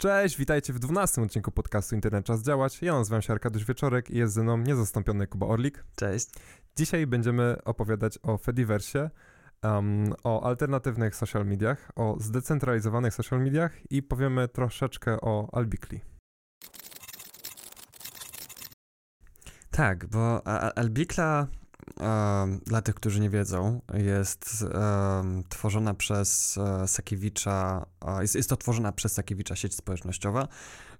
Cześć, witajcie w 12 odcinku podcastu Internet Czas Działać. Ja nazywam się Arkadiusz Wieczorek i jest ze mną niezastąpiony Kuba Orlik. Cześć. Dzisiaj będziemy opowiadać o Fediversie, um, o alternatywnych social mediach, o zdecentralizowanych social mediach i powiemy troszeczkę o Albikli. Tak, bo Albikla dla tych, którzy nie wiedzą, jest tworzona przez e, Sakiewicza, jest, jest to tworzona przez Sakiewicza sieć społecznościowa,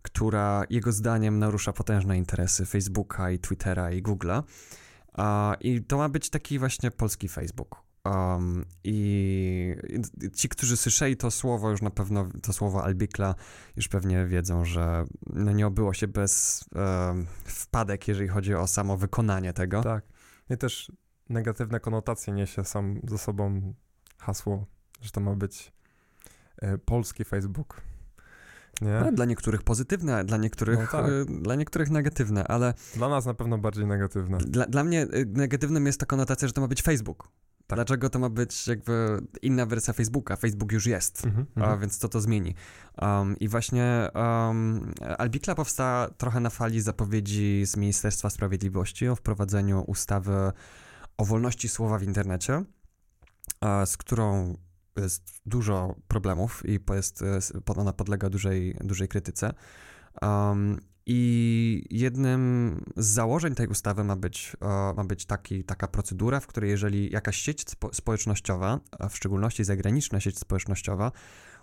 która jego zdaniem narusza potężne interesy Facebooka i Twittera i Google'a. I to ma być taki właśnie polski Facebook. Um, I ci, którzy słyszeli to słowo, już na pewno to słowo Albikla, już pewnie wiedzą, że no nie obyło się bez um, wpadek, jeżeli chodzi o samo wykonanie tego. Tak. I też negatywne konotacje niesie sam ze sobą hasło, że to ma być e, polski Facebook. Nie? No, dla niektórych pozytywne, dla niektórych, no tak. e, dla niektórych negatywne, ale... Dla nas na pewno bardziej negatywne. Dla, dla mnie e, negatywnym jest ta konotacja, że to ma być Facebook. Tak. Dlaczego to ma być jakby inna wersja Facebooka? Facebook już jest, mm -hmm, a, mhm. więc co to zmieni? Um, I właśnie um, Albikla powstała trochę na fali zapowiedzi z Ministerstwa Sprawiedliwości o wprowadzeniu ustawy o wolności słowa w internecie, z którą jest dużo problemów i jest, ona podlega dużej, dużej krytyce. Um, i jednym z założeń tej ustawy ma być, ma być taki, taka procedura, w której jeżeli jakaś sieć spo, społecznościowa, a w szczególności zagraniczna sieć społecznościowa,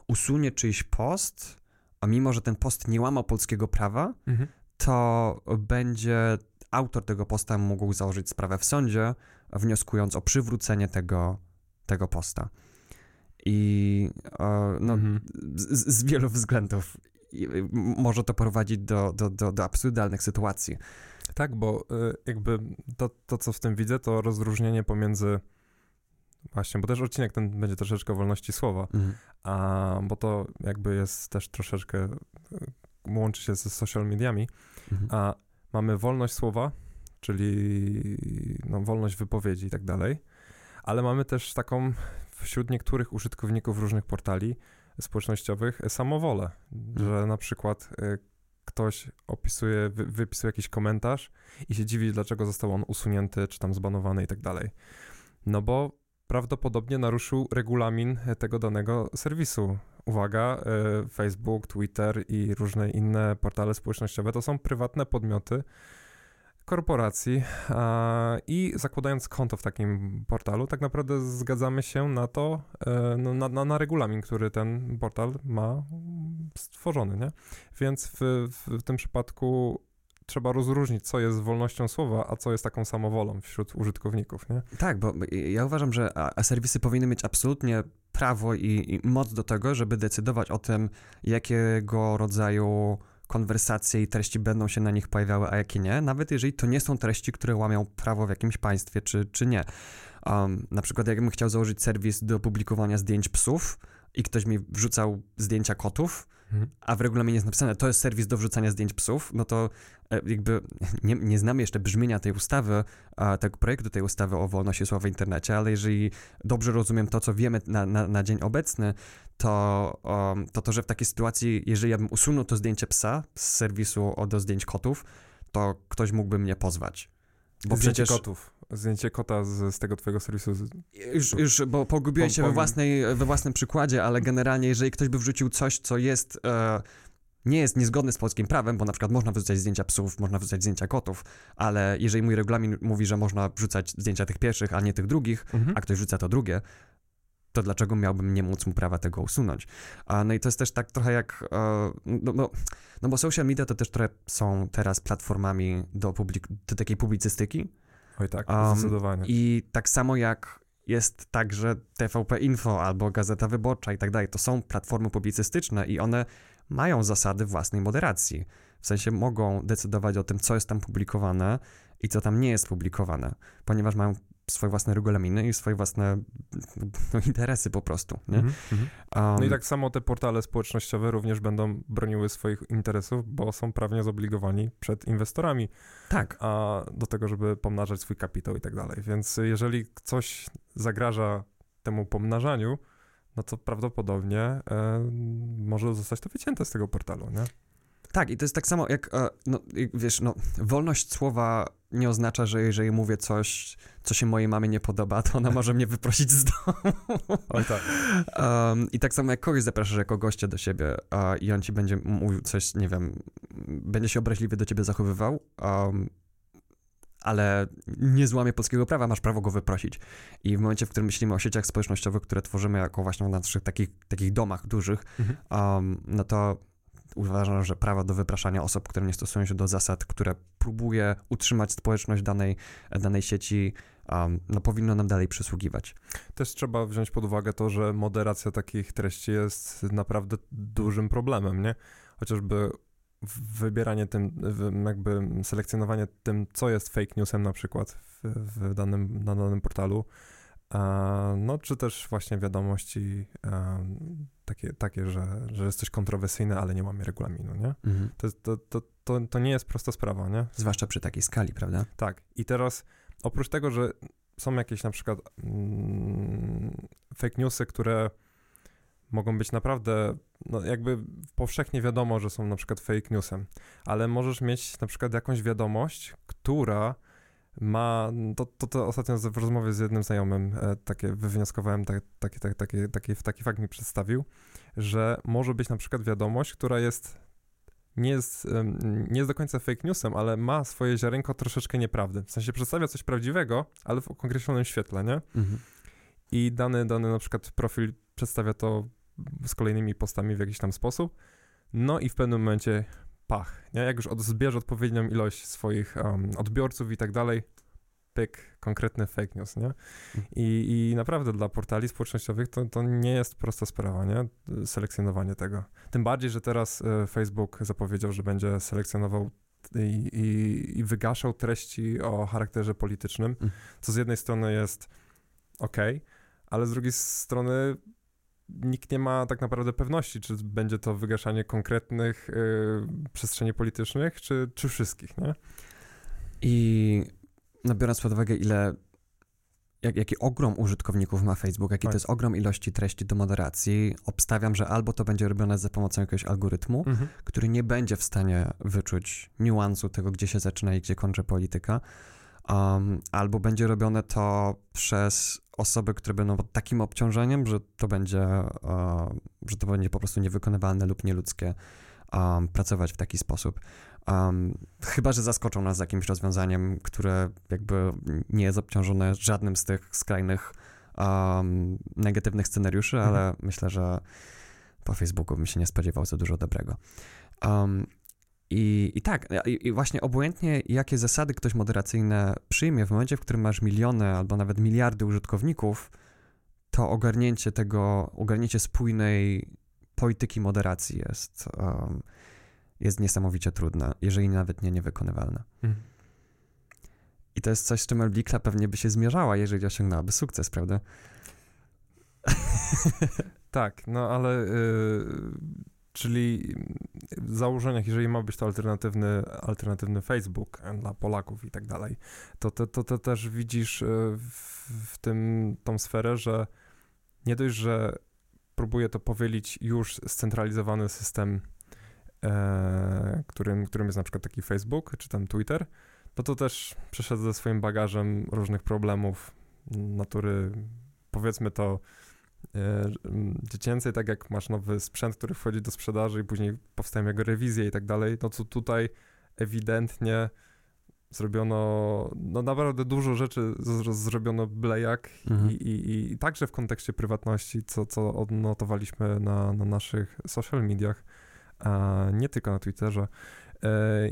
usunie czyjś post, a mimo, że ten post nie łamał polskiego prawa, mhm. to będzie autor tego posta mógł założyć sprawę w sądzie, wnioskując o przywrócenie tego, tego posta. I no, mhm. z, z, wielu względów może to prowadzić do, do, do, do absurdalnych sytuacji. Tak, bo y, jakby to, to, co w tym widzę, to rozróżnienie pomiędzy Właśnie, bo też odcinek ten będzie troszeczkę wolności słowa, mhm. a, bo to jakby jest też troszeczkę, y, łączy się ze social mediami, mhm. a mamy wolność słowa, czyli no, wolność wypowiedzi i tak dalej, ale mamy też taką wśród niektórych użytkowników różnych portali społecznościowych samowolę, hmm. że na przykład y, ktoś opisuje, wy, wypisuje jakiś komentarz i się dziwi, dlaczego został on usunięty, czy tam zbanowany i tak dalej. No bo prawdopodobnie naruszył regulamin tego danego serwisu. Uwaga, Facebook, Twitter i różne inne portale społecznościowe to są prywatne podmioty, korporacji i zakładając konto w takim portalu, tak naprawdę zgadzamy się na to, e, no, na, na, na, regulamin, który ten portal ma stworzony, nie? Więc w, w, tym przypadku trzeba rozróżnić, co jest wolnością słowa, a co jest taką samowolą wśród użytkowników, nie? Tak, bo ja uważam, że serwisy powinny mieć absolutnie prawo i, i moc do tego, żeby decydować o tym, jakiego rodzaju konwersacje i treści będą się na nich pojawiały, a jakie nie, nawet jeżeli to nie są treści, które łamią prawo w jakimś państwie, czy, czy nie. Um, na przykład, jakbym chciał założyć serwis do publikowania zdjęć psów i ktoś mi wrzucał zdjęcia kotów. A w regulaminie jest napisane, to jest serwis do wrzucania zdjęć psów, no to e, jakby nie, nie znamy jeszcze brzmienia tej ustawy, tego projektu tej ustawy o wolności słowa w internecie, ale jeżeli dobrze rozumiem to, co wiemy na, na, na dzień obecny, to, um, to to, że w takiej sytuacji, jeżeli ja bym usunął to zdjęcie psa z serwisu do zdjęć kotów, to ktoś mógłby mnie pozwać. Bo zdjęcie przecież... kotów. Zdjęcie kota z, z tego twojego serwisu. Już, już bo pogubiłem się we, własnej, we własnym przykładzie, ale generalnie, jeżeli ktoś by wrzucił coś, co jest. E, nie jest niezgodne z polskim prawem, bo na przykład można wrzucać zdjęcia psów, można wrzucać zdjęcia kotów, ale jeżeli mój regulamin mówi, że można wrzucać zdjęcia tych pierwszych, a nie tych drugich, mhm. a ktoś wrzuca to drugie, to dlaczego miałbym nie móc mu prawa tego usunąć? A, no i to jest też tak trochę jak, e, no, no, no bo social media to też trochę są teraz platformami do, publik- do takiej publicystyki, Oj tak, um, zdecydowanie. I tak samo jak jest także TVP Info albo Gazeta Wyborcza i tak dalej, to są platformy publicystyczne i one mają zasady własnej moderacji. W sensie mogą decydować o tym, co jest tam publikowane i co tam nie jest publikowane, ponieważ mają swoje własne regulaminy i swoje własne no, interesy po prostu. Nie? Mm -hmm. um, no i tak samo te portale społecznościowe również będą broniły swoich interesów, bo są prawnie zobligowani przed inwestorami. Tak. A do tego, żeby pomnażać swój kapitał i tak dalej. Więc jeżeli coś zagraża temu pomnażaniu, no to prawdopodobnie e, może zostać to wycięte z tego portalu, nie? Tak, i to jest tak samo jak, e, no, wiesz, no, wolność słowa nie oznacza, że jeżeli mówię coś, co się mojej mamie nie podoba, to ona może mnie wyprosić z domu. Oj tak. Um, I tak samo jak kogoś zapraszasz jako gościa do siebie uh, i on ci będzie mówił coś, nie wiem, będzie się obraźliwie do ciebie zachowywał, um, ale nie złamie polskiego prawa, masz prawo go wyprosić. I w momencie, w którym myślimy o sieciach społecznościowych, które tworzymy jako właśnie na naszych takich, takich domach dużych, mhm. um, no to uważam, że prawo do wypraszania osób, które nie stosują się do zasad, które próbuje utrzymać społeczność danej, danej sieci, um, no powinno nam dalej przysługiwać. Też trzeba wziąć pod uwagę to, że moderacja takich treści jest naprawdę dużym problemem, nie? Chociażby wybieranie tym, jakby selekcjonowanie tym, co jest fake newsem na przykład w, w danym, na danym portalu, no czy też właśnie wiadomości takie, takie że, że jest coś kontrowersyjne, ale nie mamy regulaminu, nie? Mhm. To, to, to, to, to nie jest prosta sprawa, nie? Zwłaszcza przy takiej skali, prawda? Tak. I teraz oprócz tego, że są jakieś na przykład mm, fake newsy, które mogą być naprawdę, no jakby powszechnie wiadomo, że są na przykład fake newsem, ale możesz mieć na przykład jakąś wiadomość, która ma, to, to, to ostatnio w rozmowie z jednym znajomym e, takie wywnioskowałem, tak, taki, tak, taki, taki, taki fakt mi przedstawił, że może być na przykład wiadomość, która jest nie jest, nie jest do końca fake newsem, ale ma swoje ziarenko troszeczkę nieprawdy. W sensie przedstawia coś prawdziwego, ale w określonym świetle, nie? Mhm. I dany, dany na przykład profil przedstawia to z kolejnymi postami w jakiś tam sposób. No i w pewnym momencie pach, nie? Jak już od, zbierze odpowiednią ilość swoich um, odbiorców i tak dalej, pyk, konkretny fake news, nie? I, I naprawdę dla portali społecznościowych to, to nie jest prosta sprawa, nie? Selekcjonowanie tego. Tym bardziej, że teraz e, Facebook zapowiedział, że będzie selekcjonował i, i, i wygaszał treści o charakterze politycznym, mm. co z jednej strony jest ok, ale z drugiej strony nikt nie ma tak naprawdę pewności, czy będzie to wygaszanie konkretnych y, przestrzeni politycznych, czy, czy wszystkich, nie? I no biorąc pod uwagę, ile jak, jaki ogrom użytkowników ma Facebook, jaki tak. to jest ogrom ilości treści do moderacji, obstawiam, że albo to będzie robione za pomocą jakiegoś algorytmu, mhm. który nie będzie w stanie wyczuć niuansu tego, gdzie się zaczyna i gdzie kończy polityka, um, albo będzie robione to przez osoby, które będą pod takim obciążeniem, że to będzie, uh, że to będzie po prostu niewykonywalne lub nieludzkie um, pracować w taki sposób. Um, chyba, że zaskoczą nas jakimś rozwiązaniem, które jakby nie jest obciążone żadnym z tych skrajnych um, negatywnych scenariuszy, mhm. ale myślę, że po Facebooku bym się nie spodziewał za dużo dobrego. Um, i, I tak, i, i, właśnie obojętnie jakie zasady ktoś moderacyjne przyjmie w momencie, w którym masz miliony albo nawet miliardy użytkowników, to ogarnięcie tego, ogarnięcie spójnej polityki moderacji jest, um, jest niesamowicie trudne, jeżeli nawet nie niewykonywalne. Mhm. I to jest coś, z czym Elbikla pewnie by się zmierzała, jeżeli osiągnęłaby sukces, prawda? tak, no ale... Yy Czyli w założeniach, jeżeli ma być to alternatywny, alternatywny Facebook dla Polaków i tak dalej, to, to, to, to też widzisz e, w, w tym tą sferę, że nie dość, że próbuje to powielić już scentralizowany system, e, którym, którym jest na przykład taki Facebook czy tam Twitter, no to też przeszedł ze swoim bagażem różnych problemów natury, powiedzmy to, E, dziecięcej, tak jak masz nowy sprzęt, który wchodzi do sprzedaży i później powstają jego rewizje i tak dalej, no to tutaj ewidentnie zrobiono no naprawdę dużo rzeczy z, zrobiono byle jak mhm. i, i, i, także w kontekście prywatności, co, co odnotowaliśmy na, na naszych social mediach, a nie tylko na Twitterze. E,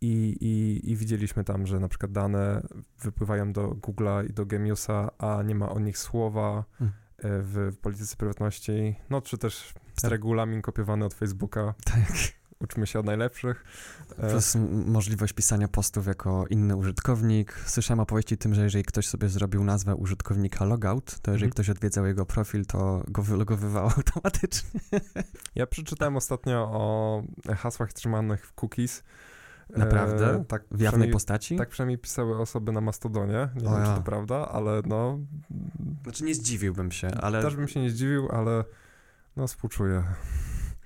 i, i, I widzieliśmy tam, że na przykład dane wypływają do Google'a i do Gemiusa, a nie ma o nich słowa. Mhm E, w polityce prywatności, no czy też tak. regulamin kopiowany od Facebooka. Tak. Uczmy się od najlepszych. E, Plus możliwość pisania postów jako inny użytkownik. Słyszałem opowieści tym, że jeżeli ktoś sobie zrobił nazwę użytkownika logout, to jeżeli mhm. ktoś odwiedzał jego profil, to go wylogowywał automatycznie. Ja przeczytałem ostatnio o hasłach trzymanych w cookies Naprawdę? E, tak, w jawnej postaci? Tak przynajmniej pisały osoby na Mastodonie. Nie o wiem, ja. czy to prawda, ale no... Znaczy nie zdziwiłbym się, ale... Też bym się nie zdziwił, ale no współczuję.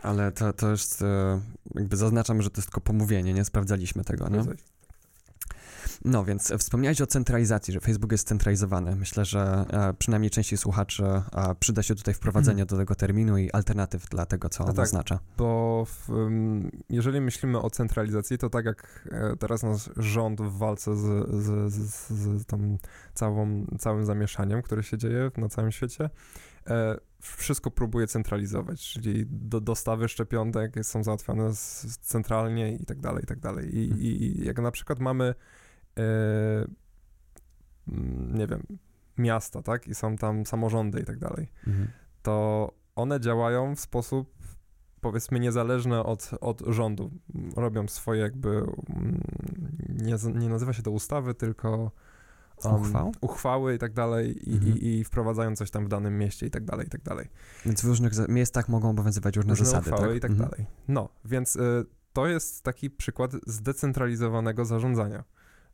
Ale to, to jest, e, jakby zaznaczam, że to jest tylko pomówienie, nie sprawdzaliśmy tego, nie? No więc wspomniałeś o centralizacji, że Facebook jest centralizowany. Myślę, że e, przynajmniej części słuchaczy e, przyda się tutaj wprowadzenie do tego terminu i alternatyw dla tego, co on tak, oznacza. Bo w, jeżeli myślimy o centralizacji, to tak jak e, teraz nasz rząd w walce z, z, z, z tam całą, całym zamieszaniem, które się dzieje na całym świecie, wszystko próbuje centralizować, czyli do, dostawy szczepionek są załatwiane z, centralnie i tak dalej, i tak dalej. I, hmm. i jak na przykład mamy E, nie wiem, miasta, tak, i są tam samorządy i tak dalej, mhm. to one działają w sposób powiedzmy niezależny od, od rządu. Robią swoje jakby, mm, nie, nie nazywa się to ustawy, tylko um, Uchwał? uchwały i tak dalej i, mhm. i, i, wprowadzają coś tam w danym mieście i tak dalej, i tak dalej. Więc w różnych miejscach mogą obowiązywać różne, różne zasady, uchwały tak? i tak mhm. dalej. No, więc y, to jest taki przykład zdecentralizowanego zarządzania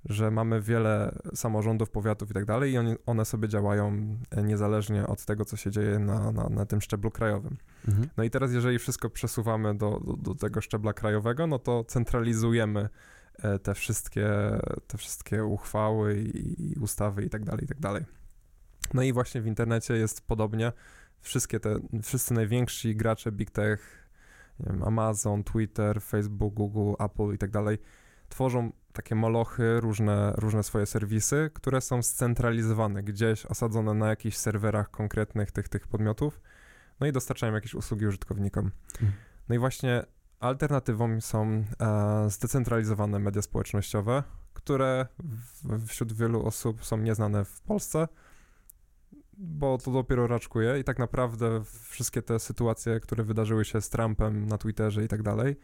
że mamy wiele samorządów, powiatów i tak dalej i one sobie działają e, niezależnie od tego, co się dzieje na, na, na tym szczeblu krajowym. Mhm. No i teraz, jeżeli wszystko przesuwamy do, do, do, tego szczebla krajowego, no to centralizujemy e, te wszystkie, te wszystkie uchwały i, i ustawy i tak dalej, i tak dalej. No i właśnie w internecie jest podobnie. Wszystkie te, wszyscy najwięksi gracze Big Tech, wiem, Amazon, Twitter, Facebook, Google, Apple i tak dalej, tworzą takie molochy, różne, różne swoje serwisy, które są scentralizowane, gdzieś osadzone na jakichś serwerach konkretnych tych, tych podmiotów, no i dostarczają jakieś usługi użytkownikom. Mhm. No i właśnie alternatywą są e, zdecentralizowane media społecznościowe, które w, wśród wielu osób są nieznane w Polsce, bo to dopiero raczkuje i tak naprawdę wszystkie te sytuacje, które wydarzyły się z Trumpem na Twitterze i tak dalej,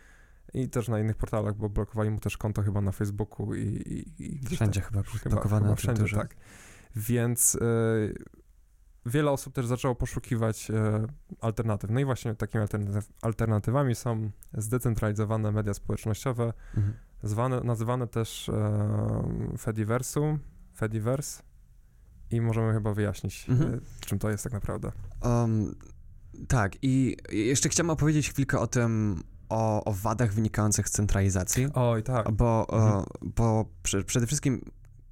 i też na innych portalach, bo blokowali mu też konto chyba na Facebooku i, i, i wszędzie tak, chyba blokowane chyba wszędzie, tak. Więc y, wiele osób też zaczęło poszukiwać y, alternatyw. No i właśnie takimi alternatyw, alternatywami są zdecentralizowane media społecznościowe, mhm. zwane, nazywane też y, Fediversum, Fediverse i możemy chyba wyjaśnić, mhm. czym to jest tak naprawdę. Um, tak, i jeszcze chciałem opowiedzieć chwilkę o tym, o, o wadach wynikających z centralizacji. Oj, tak. Bo, mhm. o, bo przy, przede wszystkim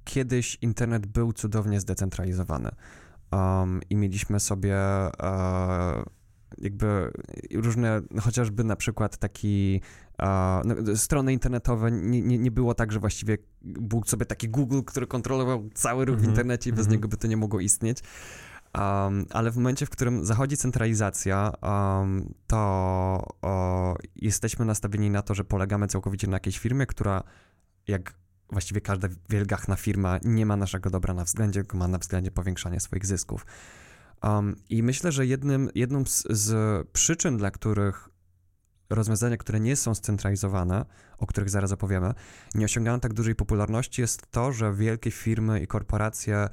kiedyś internet był cudownie zdecentralizowany. Um, I mieliśmy sobie e, jakby różne, chociażby na przykład taki e, no, strony internetowe, nie, nie, nie było tak, że właściwie był sobie taki Google, który kontrolował cały ruch w mhm. internecie i bez mhm. niego by to nie mogło istnieć. Um, ale w momencie, w którym zachodzi centralizacja, um, to o, jesteśmy nastawieni na to, że polegamy całkowicie na jakiejś firmie, która jak właściwie każda wielgachna firma nie ma naszego dobra na względzie, tylko ma na względzie powiększanie swoich zysków. Um, I myślę, że jednym, jedną z, z przyczyn, dla których rozwiązania, które nie są scentralizowane, o których zaraz opowiemy, nie osiągają tak dużej popularności, jest to, że wielkie firmy i korporacje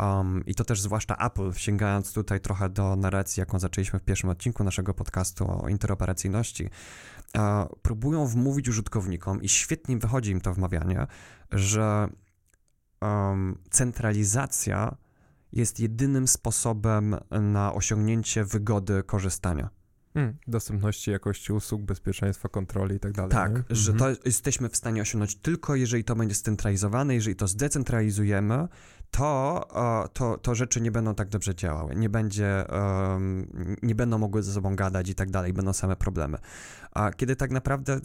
Um, I to też zwłaszcza Apple, sięgając tutaj trochę do narracji, jaką zaczęliśmy w pierwszym odcinku naszego podcastu o interoperacyjności, uh, próbują wmówić użytkownikom, i świetnie wychodzi im to wmawianie, że um, centralizacja jest jedynym sposobem na osiągnięcie wygody korzystania. Hmm, dostępności, jakości usług, bezpieczeństwa, kontroli i tak dalej. Tak, nie? że mhm. to jesteśmy w stanie osiągnąć tylko jeżeli to będzie scentralizowane, jeżeli to zdecentralizujemy, to, to, to rzeczy nie będą tak dobrze działały, nie będzie, um, nie będą mogły ze sobą gadać i tak dalej, będą same problemy. A kiedy tak naprawdę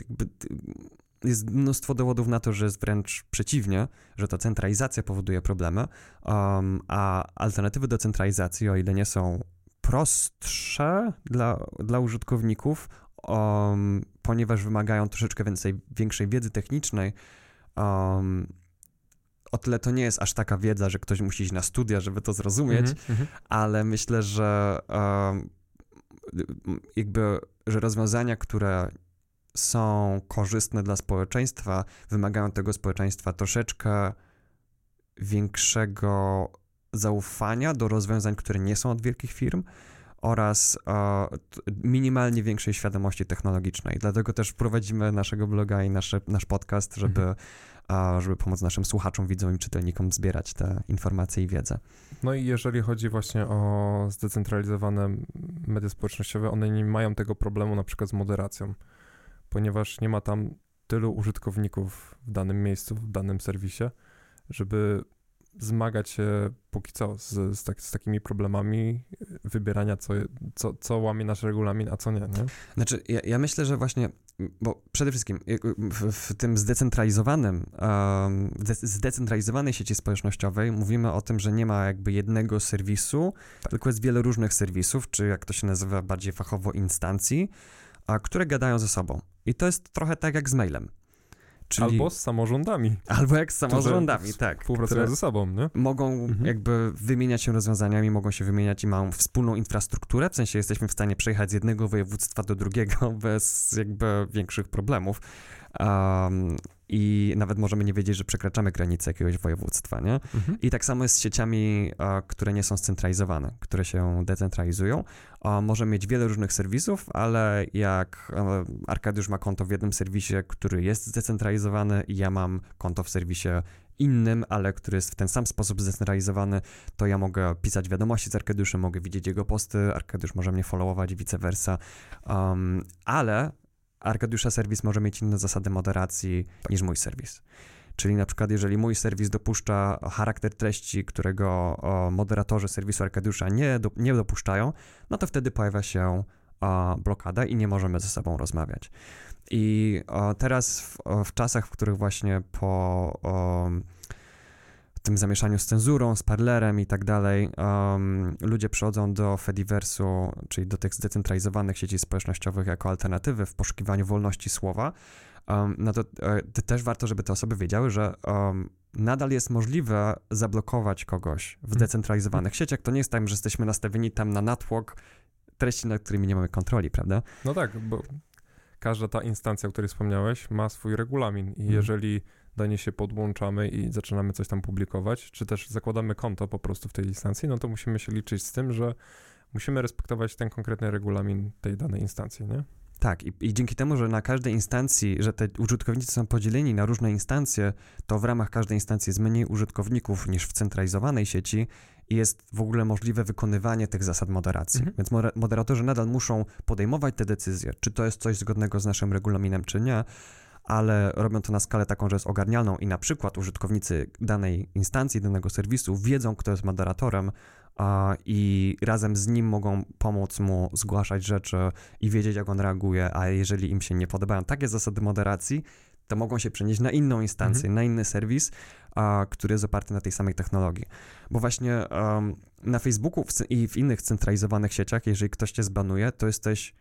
jest mnóstwo dowodów na to, że jest wręcz przeciwnie, że to centralizacja powoduje problemy, um, a alternatywy do centralizacji, o ile nie są prostsze dla, dla użytkowników, um, ponieważ wymagają troszeczkę więcej, większej wiedzy technicznej, um, o tyle to nie jest aż taka wiedza, że ktoś musi iść na studia, żeby to zrozumieć, mm -hmm. ale myślę, że um, jakby, że rozwiązania, które są korzystne dla społeczeństwa, wymagają tego społeczeństwa troszeczkę większego zaufania do rozwiązań, które nie są od wielkich firm, oraz minimalnie większej świadomości technologicznej. Dlatego też prowadzimy naszego bloga i nasze, nasz podcast, żeby mhm żeby pomóc naszym słuchaczom, widzom i czytelnikom zbierać te informacje i wiedzę. No i jeżeli chodzi właśnie o zdecentralizowane media społecznościowe, one nie mają tego problemu na przykład z moderacją, ponieważ nie ma tam tylu użytkowników w danym miejscu, w danym serwisie, żeby zmagać się póki co z, z, tak, z takimi problemami wybierania, co, co, co łamie nasz regulamin, a co nie, nie? Znaczy, ja, ja myślę, że właśnie, bo przede wszystkim w, w tym zdecentralizowanym, um, zdecentralizowanej sieci społecznościowej mówimy o tym, że nie ma jakby jednego serwisu, tak. tylko jest wiele różnych serwisów, czy jak to się nazywa bardziej fachowo instancji, a, które gadają ze sobą. I to jest trochę tak jak z mailem. Czyli... Albo z samorządami. Albo jak z samorządami, tak. Współpracują ze sobą, nie? Mogą mhm. jakby wymieniać się rozwiązaniami, mogą się wymieniać i mają wspólną infrastrukturę, w sensie jesteśmy w stanie przejechać z jednego województwa do drugiego bez jakby większych problemów. Um, i nawet możemy nie wiedzieć, że przekraczamy granicę jakiegoś województwa, nie? Mhm. I tak samo jest z sieciami, które nie są scentralizowane, które się decentralizują. Może mieć wiele różnych serwisów, ale jak Arkadiusz ma konto w jednym serwisie, który jest zdecentralizowany i ja mam konto w serwisie innym, ale który jest w ten sam sposób zdecentralizowany, to ja mogę pisać wiadomości z Arkadiuszem, mogę widzieć jego posty, Arkadiusz może mnie followować i vice versa, um, ale Arkadiusza serwis może mieć inne zasady moderacji niż mój serwis. Czyli na przykład, jeżeli mój serwis dopuszcza charakter treści, którego moderatorzy serwisu Arkadiusza nie, do, nie dopuszczają, no to wtedy pojawia się blokada i nie możemy ze sobą rozmawiać. I teraz w, w czasach, w których właśnie po tym zamieszaniu z cenzurą, z parlerem i tak dalej, um, ludzie przychodzą do Fediversu, czyli do tych zdecentralizowanych sieci społecznościowych jako alternatywy w poszukiwaniu wolności słowa, um, no to e, też warto, żeby te osoby wiedziały, że um, nadal jest możliwe zablokować kogoś w mhm. zdecentralizowanych sieciach. To nie jest tak, że jesteśmy nastawieni tam na natłok treści, nad którymi nie mamy kontroli, prawda? No tak, bo każda ta instancja, o której wspomniałeś, ma swój regulamin i mhm. jeżeli do niej się podłączamy i zaczynamy coś tam publikować, czy też zakładamy konto po prostu w tej instancji, no to musimy się liczyć z tym, że musimy respektować ten konkretny regulamin tej danej instancji, nie? Tak, i, i, dzięki temu, że na każdej instancji, że te użytkownicy są podzieleni na różne instancje, to w ramach każdej instancji jest mniej użytkowników niż w centralizowanej sieci i jest w ogóle możliwe wykonywanie tych zasad moderacji. Mhm. Więc moderatorzy nadal muszą podejmować te decyzje, czy to jest coś zgodnego z naszym regulaminem, czy nie ale robią to na skalę taką, że jest ogarnialną i na przykład użytkownicy danej instancji, danego serwisu wiedzą, kto jest moderatorem i razem z nim mogą pomóc mu zgłaszać rzeczy i wiedzieć, jak on reaguje, a jeżeli im się nie podobają takie zasady moderacji, to mogą się przenieść na inną instancję, mhm. na inny serwis, a, który jest oparty na tej samej technologii. Bo właśnie um, na Facebooku w, i w innych centralizowanych sieciach, jeżeli ktoś cię zbanuje, to jesteś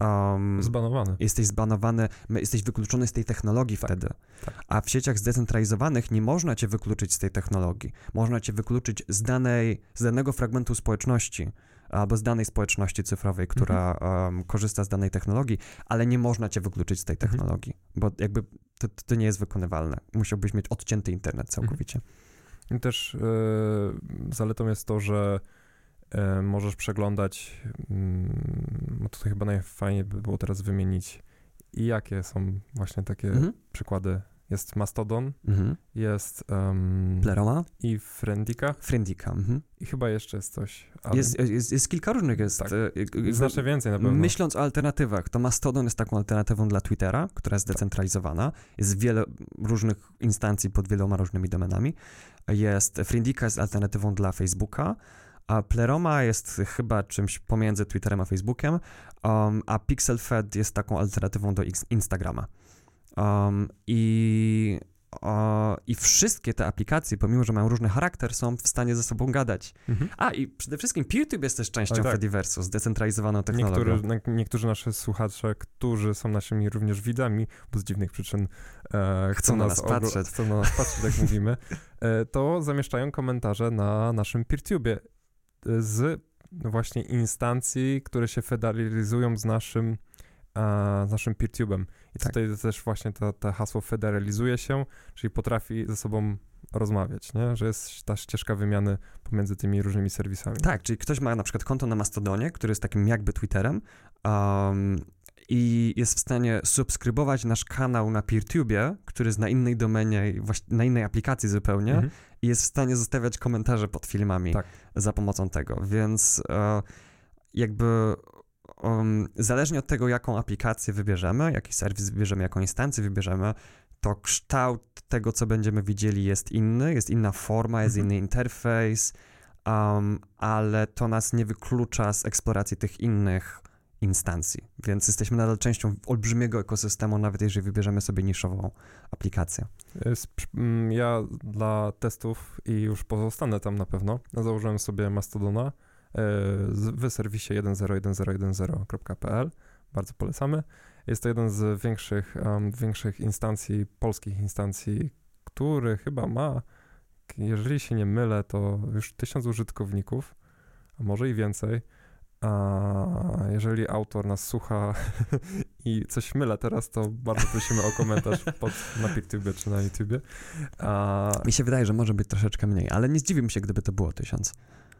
Um, zbanowany. Jesteś zbanowany, jesteś wykluczony z tej technologii tak, wtedy. Tak. A w sieciach zdecentralizowanych nie można cię wykluczyć z tej technologii. Można cię wykluczyć z, danej, z danego fragmentu społeczności albo z danej społeczności cyfrowej, która mhm. um, korzysta z danej technologii, ale nie można cię wykluczyć z tej mhm. technologii, mhm. bo jakby to, to, nie jest wykonywalne. Musiałbyś mieć odcięty internet całkowicie. Mhm. I też yy, zaletą jest to, że możesz przeglądać, no tutaj chyba najfajniej by było teraz wymienić i jakie są właśnie takie mhm. przykłady. Jest Mastodon, mhm. jest um, Pleroma i Friendika. Friendika. Mhm. I chyba jeszcze jest coś. Ale... Jest, jest, jest, kilka różnych. Jest, tak. E, Znacznie więcej na pewno. Myśląc o alternatywach, to Mastodon jest taką alternatywą dla Twittera, która jest zdecentralizowana. Tak. Jest wiele różnych instancji pod wieloma różnymi domenami. Jest Friendika jest alternatywą dla Facebooka. A Pleroma jest chyba czymś pomiędzy Twitterem a Facebookiem, um, a PixelFed jest taką alternatywą do Instagrama. Um, I i wszystkie te aplikacje, pomimo że mają różny charakter, są w stanie ze sobą gadać. Mhm. A i przede wszystkim PeerTube jest też częścią tak. Fediversu, zdecentralizowaną technologią. Niektóry, niektórzy nasi słuchacze, którzy są naszymi również widzami, bo z dziwnych przyczyn e, chcą, na nas patrzeć, chcą na nas patrzeć, jak mówimy, e, to zamieszczają komentarze na naszym PeerTube z właśnie instancji, które się federalizują z naszym z naszym PeerTube'em. I tak. tutaj też właśnie to, to hasło federalizuje się, czyli potrafi ze sobą rozmawiać, nie? że jest ta ścieżka wymiany pomiędzy tymi różnymi serwisami. Tak, czyli ktoś ma na przykład konto na Mastodonie, który jest takim jakby Twitterem um, i jest w stanie subskrybować nasz kanał na PeerTube, który jest na innej domenie, na innej aplikacji zupełnie mhm. i jest w stanie zostawiać komentarze pod filmami tak. Za pomocą tego, więc uh, jakby um, zależnie od tego, jaką aplikację wybierzemy, jaki serwis wybierzemy, jaką instancję wybierzemy, to kształt tego, co będziemy widzieli, jest inny, jest inna forma, jest mhm. inny interfejs, um, ale to nas nie wyklucza z eksploracji tych innych instancji, więc jesteśmy nadal częścią olbrzymiego ekosystemu, nawet jeżeli wybierzemy sobie niszową aplikację. Mm, ja dla testów i już pozostanę tam na pewno, założyłem sobie Mastodona e, w serwisie 101010.pl, bardzo polecamy. Jest to jeden z większych, um, większych instancji, polskich instancji, który chyba ma, jeżeli się nie mylę, to już tysiąc użytkowników, a może i więcej. A jeżeli autor nas słucha i coś mylę teraz, to bardzo prosimy o komentarz pod, na PeerTube czy na YouTubie. A... Mi się wydaje, że może być troszeczkę mniej, ale nie zdziwiłbym się, gdyby to było tysiąc.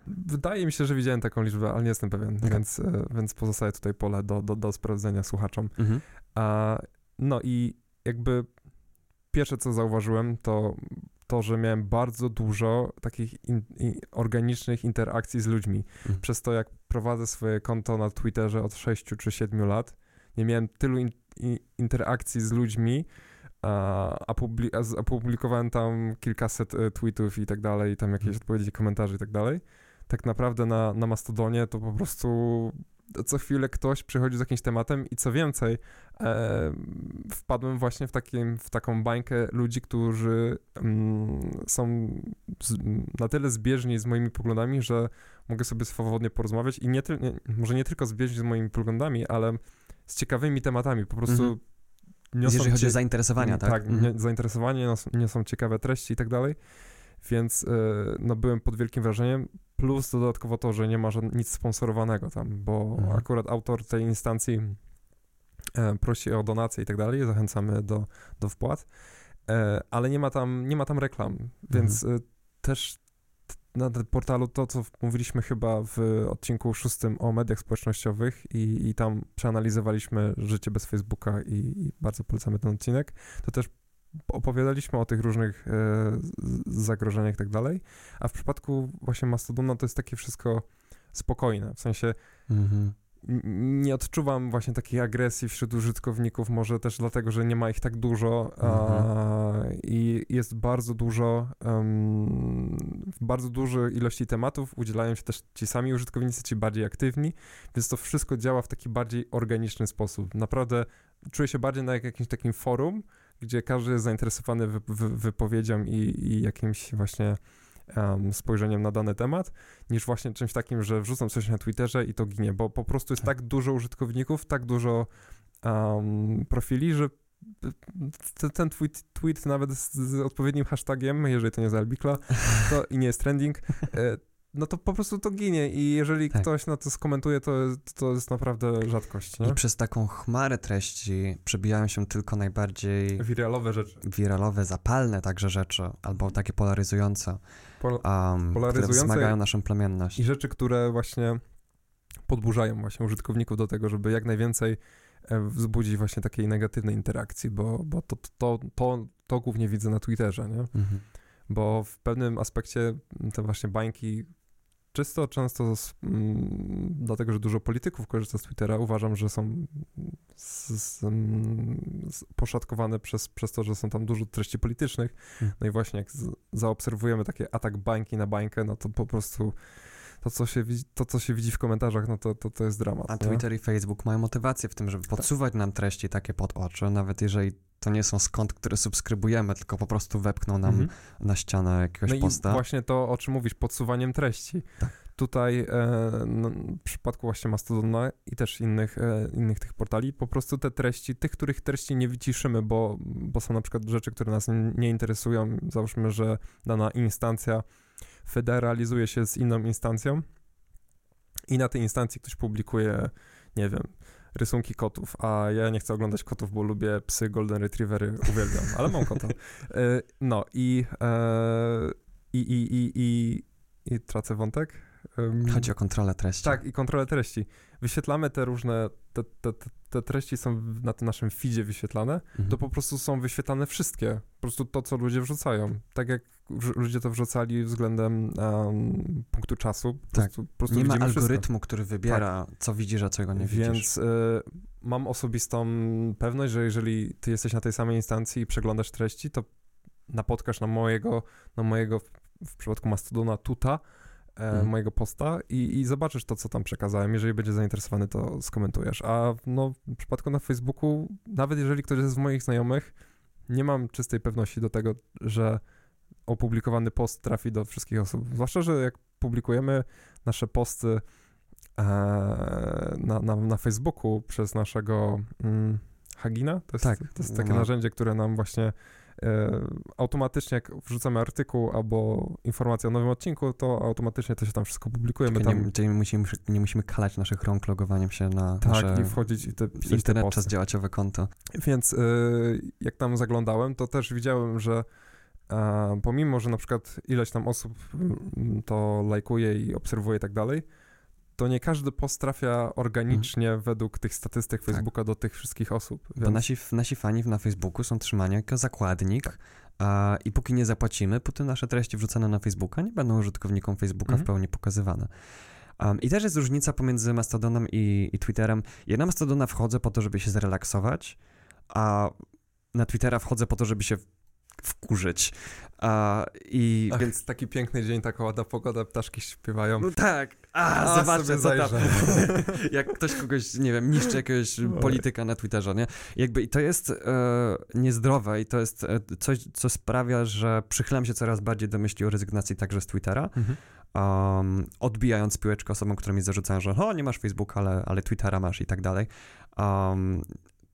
Wydaje mi się, że widziałem taką liczbę, ale nie jestem pewien, okay. więc, e, więc pozostaje tutaj pole do, do, do sprawdzenia słuchaczom. Mhm. A, no i jakby pierwsze, co zauważyłem, to to, że miałem bardzo dużo takich in, in, organicznych interakcji z ludźmi. Mhm. Przez to, jak prowadzę swoje konto na Twitterze od 6 czy 7 lat, nie miałem tylu in, interakcji z ludźmi, a, opublikowałem tam kilkaset e, tweetów i tak dalej, tam jakieś mhm. odpowiedzi, komentarze i tak dalej tak naprawdę na, na Mastodonie to po prostu co chwilę ktoś przychodzi z jakimś tematem i co więcej, e, wpadłem właśnie w, takim, w taką bańkę ludzi, którzy mm, są z, na tyle zbieżni z moimi poglądami, że mogę sobie swobodnie porozmawiać i nie, nie może nie tylko zbieżni z moimi poglądami, ale z ciekawymi tematami, po prostu mm -hmm. Jeżeli chodzi o zainteresowania, tak? Tak, mm -hmm. zainteresowanie, nie są ciekawe treści i tak dalej, więc e, no, byłem pod wielkim wrażeniem. Plus dodatkowo to, że nie ma nic sponsorowanego tam, bo mhm. akurat autor tej instancji e, prosi o donacje i tak dalej, zachęcamy do, do wpłat, e, ale nie ma tam, nie ma tam reklam, więc mhm. e, też na portalu to, co mówiliśmy chyba w odcinku szóstym o mediach społecznościowych i, i tam przeanalizowaliśmy życie bez Facebooka i, i bardzo polecamy ten odcinek, to też opowiadaliśmy o tych różnych e, zagrożeniach i tak dalej, a w przypadku właśnie Mastodona to jest takie wszystko spokojne, w sensie mhm. nie odczuwam właśnie takiej agresji wśród użytkowników, może też dlatego, że nie ma ich tak dużo mhm. i jest bardzo dużo, um, w bardzo dużej ilości tematów udzielają się też ci sami użytkownicy, ci bardziej aktywni, więc to wszystko działa w taki bardziej organiczny sposób. Naprawdę czuję się bardziej na jakimś takim forum, gdzie każdy jest zainteresowany wy, wy, wypowiedzią i, i, jakimś właśnie um, spojrzeniem na dany temat, niż właśnie czymś takim, że wrzucam coś na Twitterze i to ginie, bo po prostu jest tak, tak dużo użytkowników, tak dużo um, profili, że ten tweet, tweet nawet z, z, odpowiednim hashtagiem, jeżeli to nie jest Albikla, to i nie jest trending, e, no to po prostu to ginie i jeżeli tak. ktoś na to skomentuje, to, to jest naprawdę rzadkość. Nie? I przez taką chmarę treści przebijają się tylko najbardziej... Wiralowe rzeczy. Wiralowe, zapalne także rzeczy, albo takie polaryzujące, Pol um, polaryzujące które wzmagają naszą plemienność. I rzeczy, które właśnie podburzają właśnie użytkowników do tego, żeby jak najwięcej e, wzbudzić właśnie takiej negatywnej interakcji, bo, bo to, to, to, to głównie widzę na Twitterze, nie? Mhm bo w pewnym aspekcie te właśnie bańki czysto często z, mm, dlatego, że dużo polityków korzysta z Twittera, uważam, że są z, z, mm, poszatkowane przez, przez to, że są tam dużo treści politycznych. Hmm. No i właśnie jak zaobserwujemy takie atak bańki na bańkę, no to po prostu to, co się, to, co się widzi w komentarzach, no to, to, to jest dramat. A Twitter nie? i Facebook mają motywację w tym, żeby tak. podsuwać tak. nam treści takie pod oczy, nawet jeżeli to nie są skąd, które subskrybujemy, tylko po prostu wepchną nam mhm. na ścianę jakiegoś no posta. I właśnie to, o czym mówisz, podsuwaniem treści. Tak. Tutaj e, no, w przypadku właśnie Mastodona i też innych, e, innych tych portali, po prostu te treści, tych, których treści nie wyciszymy, bo, bo są na przykład rzeczy, które nas nie, nie interesują. Załóżmy, że dana instancja federalizuje się z inną instancją i na tej instancji ktoś publikuje, nie wiem, rysunki kotów, a ja nie chcę oglądać kotów, bo lubię psy, golden retrievery, uwielbiam, ale mam kota. E, no i, e, i, i, i, i, i tracę wątek. Chodzi o kontrolę treści. Tak, i kontrolę treści. Wyświetlamy te różne, te, te, te treści są na tym naszym feedzie wyświetlane, mhm. to po prostu są wyświetlane wszystkie. Po prostu to, co ludzie wrzucają. Tak jak ludzie to wrzucali względem um, punktu czasu. Po tak. prostu, po prostu Nie ma algorytmu, wszystko. który wybiera, tak. co widzisz, a czego nie widzisz. Więc y, mam osobistą pewność, że jeżeli ty jesteś na tej samej instancji i przeglądasz treści, to napotkasz na mojego, na mojego w przypadku Mastodona tuta, mhm. mojego posta i, i zobaczysz to, co tam przekazałem. Jeżeli będzie zainteresowany, to skomentujesz. A no, w przypadku na Facebooku, nawet jeżeli ktoś jest z moich znajomych, nie mam czystej pewności do tego, że opublikowany post trafi do wszystkich osób. Zwłaszcza, że jak publikujemy nasze posty e, na, na, na Facebooku przez naszego mm, Hagina, to jest, tak, to jest takie no. narzędzie, które nam właśnie E, automatycznie jak wrzucamy artykuł albo informację o nowym odcinku, to automatycznie to się tam wszystko publikuje. Tam... nie, czyli musimy, nie musimy kalać naszych rąk logowaniem się na tak, nasze i wchodzić i te, internet, te czas działaciowe konto. Więc y, jak tam zaglądałem, to też widziałem, że a, pomimo, że na przykład ileś tam osób mm, to lajkuje i obserwuje i tak dalej, to nie każdy post trafia organicznie mhm. według tych statystyk tak. Facebooka tak. do tych wszystkich osób. Więc... Bo nasi, nasi fani na Facebooku są trzymani jako zakładnik tak. a, i póki nie zapłacimy, póki nasze treści wrzucane na Facebooka nie będą użytkownikom Facebooka mhm. w pełni pokazywane. Um, I też jest różnica pomiędzy Mastodonem i, i Twitterem. Ja na Mastodona wchodzę po to, żeby się zrelaksować, a na Twittera wchodzę po to, żeby się wkurzyć. A, i Ach, więc taki piękny dzień, taka ładna pogoda, ptaszki śpiewają. No tak. A, A zobaczę, co tam. Jak ktoś kogoś, nie wiem, niszczy jakiegoś polityka na Twitterze, nie? Jakby i to jest e, niezdrowe i to jest e, coś, co sprawia, że przychylam się coraz bardziej do myśli o rezygnacji także z Twittera. Mhm. Um, odbijając piłeczkę osobom, które mi zarzucają, że o, nie masz Facebooka, ale, ale Twittera masz i tak dalej. Um,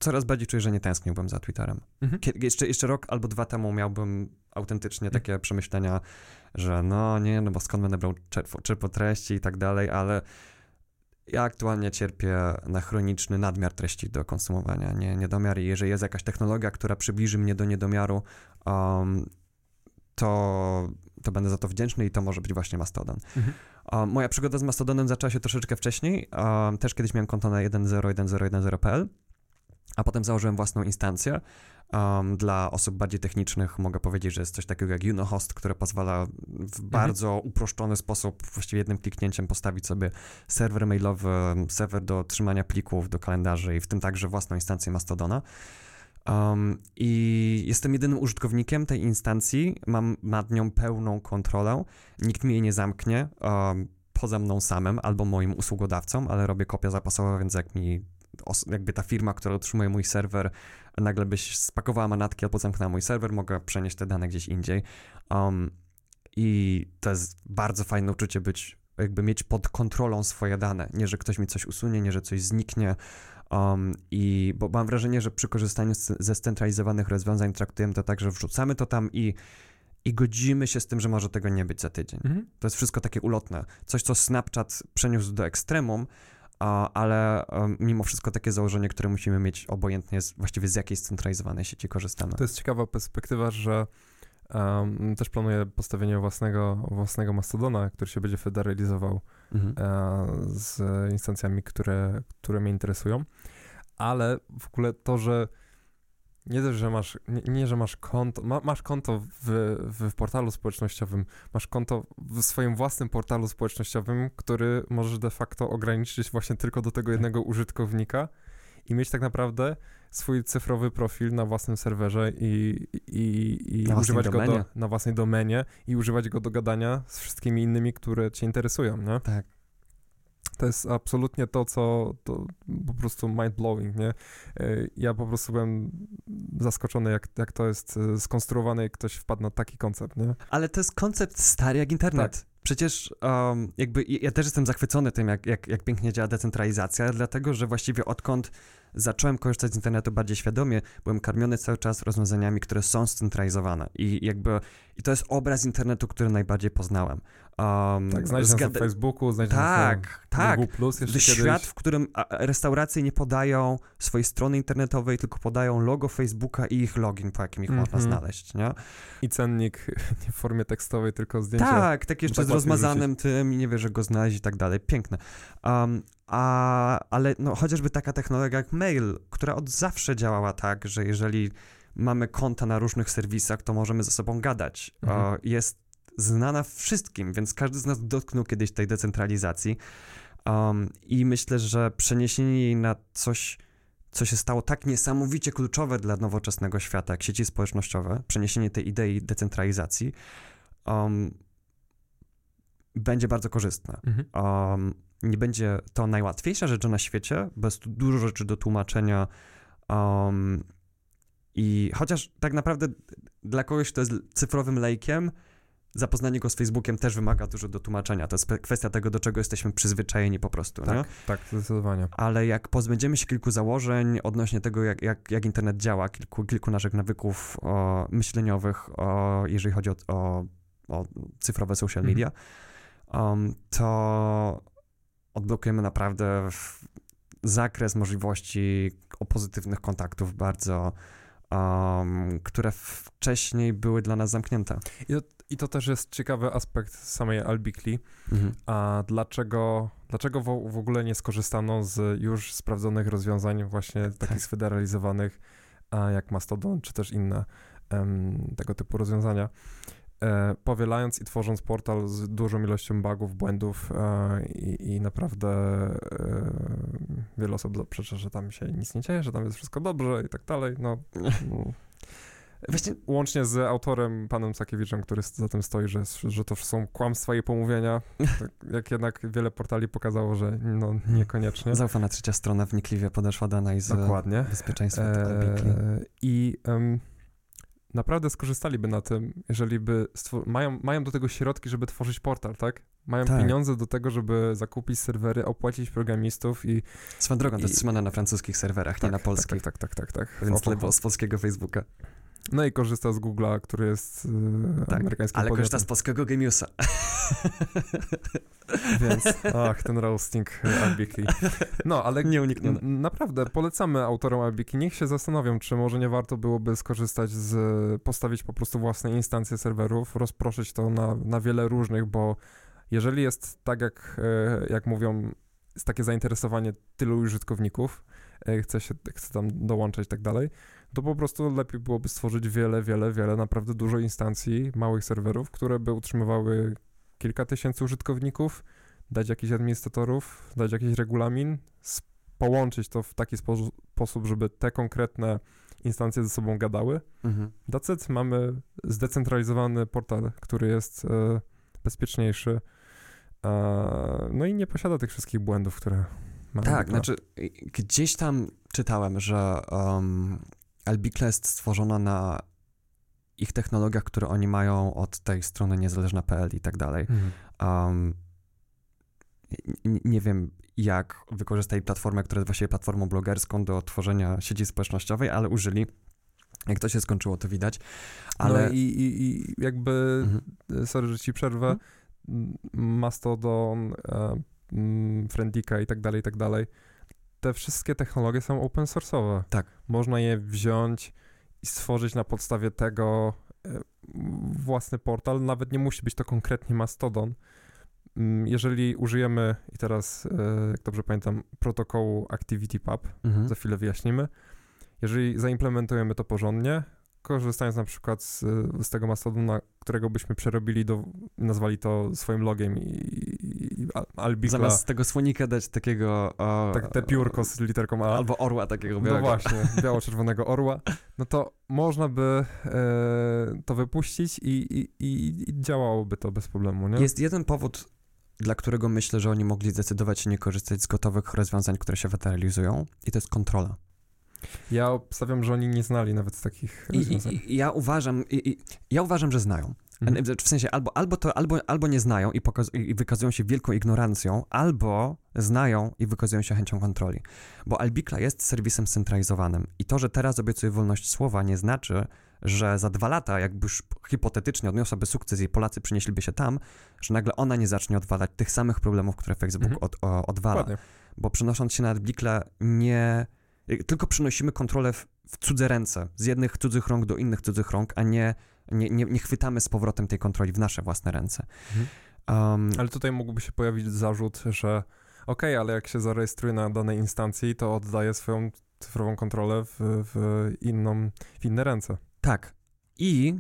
coraz bardziej czuję, że nie tęskniłbym za Twitterem. Mhm. Kiedy, jeszcze, jeszcze rok albo dwa temu miałbym autentycznie mhm. takie przemyślenia, że no nie, no bo skąd będę brał czerpo, czerpo treści i tak dalej, ale ja aktualnie cierpię na chroniczny nadmiar treści do konsumowania, nie, niedomiar i jeżeli jest jakaś technologia, która przybliży mnie do niedomiaru, um, to, to będę za to wdzięczny i to może być właśnie Mastodon. Mhm. Um, moja przygoda z Mastodonem zaczęła się troszeczkę wcześniej. Um, też kiedyś miałem konto na 1.0.1.0.1.0.pl a potem założyłem własną instancję. Um, dla osób bardziej technicznych mogę powiedzieć, że jest coś takiego jak Unohost, które pozwala w mhm. bardzo uproszczony sposób, właściwie jednym kliknięciem postawić sobie serwer mailowy, serwer do trzymania plików, do kalendarzy i w tym także własną instancję Mastodona. Um, I jestem jedynym użytkownikiem tej instancji, mam nad nią pełną kontrolę, nikt mi jej nie zamknie. Um, poza mną samym albo moim usługodawcą, ale robię kopię zapasową, więc jak mi jakby ta firma, która utrzymuje mój serwer, nagle byś spakowała manatki albo zamknęła mój serwer, mogę przenieść te dane gdzieś indziej. Um, I to jest bardzo fajne uczucie być, jakby mieć pod kontrolą swoje dane. Nie, że ktoś mi coś usunie, nie, że coś zniknie. Um, I bo mam wrażenie, że przy korzystaniu z, ze scentralizowanych rozwiązań traktujemy to tak, że wrzucamy to tam i i godzimy się z tym, że może tego nie być za tydzień. Mhm. To jest wszystko takie ulotne. Coś, co Snapchat przeniósł do ekstremum, ale mimo wszystko takie założenie, które musimy mieć obojętnie właściwie z jakiej scentralizowanej sieci korzystamy. To jest ciekawa perspektywa, że um, też planuję postawienie własnego, własnego Mastodona, który się będzie federalizował mhm. e, z instancjami, które, które mnie interesują, ale w ogóle to, że nie też, że masz, nie, nie że masz konto, ma, masz konto w, w, portalu społecznościowym, masz konto w swoim własnym portalu społecznościowym, który możesz de facto ograniczyć właśnie tylko do tego tak. jednego użytkownika i mieć tak naprawdę swój cyfrowy profil na własnym serwerze i, i, i używać go do, na własnej domenie i używać go do gadania z wszystkimi innymi, które cię interesują, nie? Tak. To jest absolutnie to, co to po prostu mind-blowing, nie? E, ja po prostu byłem zaskoczony, jak, jak to jest e, skonstruowane i ktoś wpadł na taki koncept, nie? Ale to jest koncept stary jak internet. Tak. Przecież um, jakby ja też jestem zachwycony tym, jak, jak, jak pięknie działa decentralizacja, dlatego że właściwie odkąd zacząłem korzystać z internetu bardziej świadomie, byłem karmiony cały czas rozwiązaniami, które są scentralizowane i jakby i to jest obraz internetu, który najbardziej poznałem. Um, tak, znajdziesz zgad... na Facebooku, znajdziesz tak, na tak. Google+. Plus jeszcze Świat, kiedyś. w którym restauracje nie podają swojej strony internetowej, tylko podają logo Facebooka i ich login, po jakim ich mm -hmm. można mhm. znaleźć, nie? I cennik nie w formie tekstowej, tylko zdjęcia. Tak, tak jeszcze tak z rozmazanym rzucić. tym i nie wie, że go znaleźć i tak dalej. Piękne. Um, a, ale no, chociażby taka technologia jak mail, która od zawsze działała tak, że jeżeli mamy konta na różnych serwisach, to możemy ze sobą gadać. Mhm. Jest znana wszystkim, więc każdy z nas dotknął kiedyś tej decentralizacji. Um, I myślę, że przeniesienie jej na coś, co się stało tak niesamowicie kluczowe dla nowoczesnego świata, jak sieci społecznościowe, przeniesienie tej idei decentralizacji, um, będzie bardzo korzystne. Mhm. Um, nie będzie to najłatwiejsza rzecz na świecie, jest tu dużo rzeczy do tłumaczenia. Um, I chociaż tak naprawdę dla kogoś, kto jest cyfrowym lejkiem, zapoznanie go z Facebookiem też wymaga dużo do tłumaczenia. To jest kwestia tego, do czego jesteśmy przyzwyczajeni po prostu. Tak, nie? tak, zdecydowanie. Ale jak pozbędziemy się kilku założeń odnośnie tego, jak, jak, jak internet działa, kilku, kilku naszych nawyków o, myśleniowych, o, jeżeli chodzi o, o, o cyfrowe social mhm. media, um, to odblokujemy naprawdę zakres możliwości o pozytywnych kontaktów bardzo, um, które wcześniej były dla nas zamknięte. I I to, też jest ciekawy aspekt samej Albikli. Mhm. A dlaczego, dlaczego w, w, ogóle nie skorzystano z już sprawdzonych rozwiązań właśnie takich tak. sfederalizowanych, jak Mastodon, czy też inne um, tego typu rozwiązania? e, powielając i tworząc portal z dużą ilością bugów, błędów e, i, i, naprawdę e, wiele osób zaprzeczy, że tam się nic nie dzieje, że tam jest wszystko dobrze i tak dalej, no... Właśnie łącznie z autorem, panem Sakiewiczem, który za tym stoi, że, że to są kłamstwa i pomówienia, tak jak jednak wiele portali pokazało, że no niekoniecznie. Zaufana trzecia strona wnikliwie podeszła do analizy Dokładnie. bezpieczeństwa. Eee, I um, naprawdę skorzystaliby na tym, jeżeli by mają, mają do tego środki, żeby tworzyć portal, tak? Mają tak. pieniądze do tego, żeby zakupić serwery, opłacić programistów i... Swoją drogą, to jest trzymane na francuskich serwerach, tak, nie na polskich. Tak, tak, tak, tak. tak. Więc tyle z polskiego Facebooka. No i korzysta z Google'a, który jest yy, tak, amerykańskim ale korzysta z polskiego Geniusa. Więc, ach, ten roasting Albiki. No, ale Nieuniknione. naprawdę polecamy autorom Albiki. Niech się zastanowią, czy może nie warto byłoby skorzystać z, postawić po prostu własne instancje serwerów, rozproszyć to na, na wiele różnych, bo jeżeli jest tak, jak, e, jak mówią, jest takie zainteresowanie tylu użytkowników, e, chce się chce tam dołączać i tak dalej, to po prostu lepiej byłoby stworzyć wiele, wiele, wiele, naprawdę dużo instancji, małych serwerów, które by utrzymywały kilka tysięcy użytkowników, dać jakichś administratorów, dać jakiś regulamin, połączyć to w taki spo sposób, żeby te konkretne instancje ze sobą gadały. Mhm. That's mamy zdecentralizowany portal, który jest e, bezpieczniejszy, e, no i nie posiada tych wszystkich błędów, które mamy. Tak, znaczy gdzieś tam czytałem, że um, Albikla jest stworzona na ich technologiach, które oni mają od tej strony niezależna.pl i tak dalej. Mhm. Um, nie wiem, jak wykorzystali platformę, która jest właściwie platformą blogerską do tworzenia sieci społecznościowej, ale użyli. Jak to się skończyło, to widać. Ale no i, i, i jakby, mhm. sorry, że ci przerwę, mhm. Mastodon, e, Friendika i tak dalej, i tak dalej, te wszystkie technologie są open source'owe. Tak. Można je wziąć i stworzyć na podstawie tego e, własny portal. Nawet nie musi być to konkretnie Mastodon. Mm, jeżeli użyjemy, i teraz, e, jak dobrze pamiętam, protokołu ActivityPub, mhm. za chwilę wyjaśnimy, jeżeli zaimplementujemy to porządnie, korzystając na przykład z, z tego Mastodona, którego byśmy przerobili, do, nazwali to swoim logiem i, i, i. Zamiast tego słonika dać takiego... O, tak, te piórko z literką A. Albo orła takiego no białego. No właśnie, biało-czerwonego orła. No to można by e, to wypuścić i, i, i, działałoby to bez problemu, nie? Jest jeden powód, dla którego myślę, że oni mogli zdecydować się nie korzystać z gotowych rozwiązań, które się federalizują i to jest kontrola. Ja obstawiam, że oni nie znali nawet takich I, rozwiązań. I, ja uważam, i, ja uważam, że znają. Mhm. W sensie albo, albo to, albo, albo nie znają i, i wykazują się wielką ignorancją, albo znają i wykazują się chęcią kontroli. Bo Albikla jest serwisem centralizowanym i to, że teraz obiecuje wolność słowa, nie znaczy, że za dwa lata, jakby już hipotetycznie odniosłaby sukces i Polacy przynieśliby się tam, że nagle ona nie zacznie odwalać tych samych problemów, które Facebook mhm. od, o, odwala. Dokładnie. Bo przenosząc się na Adbikle, nie... Tylko przynosimy kontrolę w, w cudze ręce, z jednych cudzych rąk do innych cudzych rąk, a nie, nie, nie, nie chwytamy z powrotem tej kontroli w nasze własne ręce. Mhm. Um, ale tutaj mógłby się pojawić zarzut, że okej, okay, ale jak się zarejestruje na danej instancji, to oddaje swoją cyfrową kontrolę w, w, inną, w inne ręce. Tak. I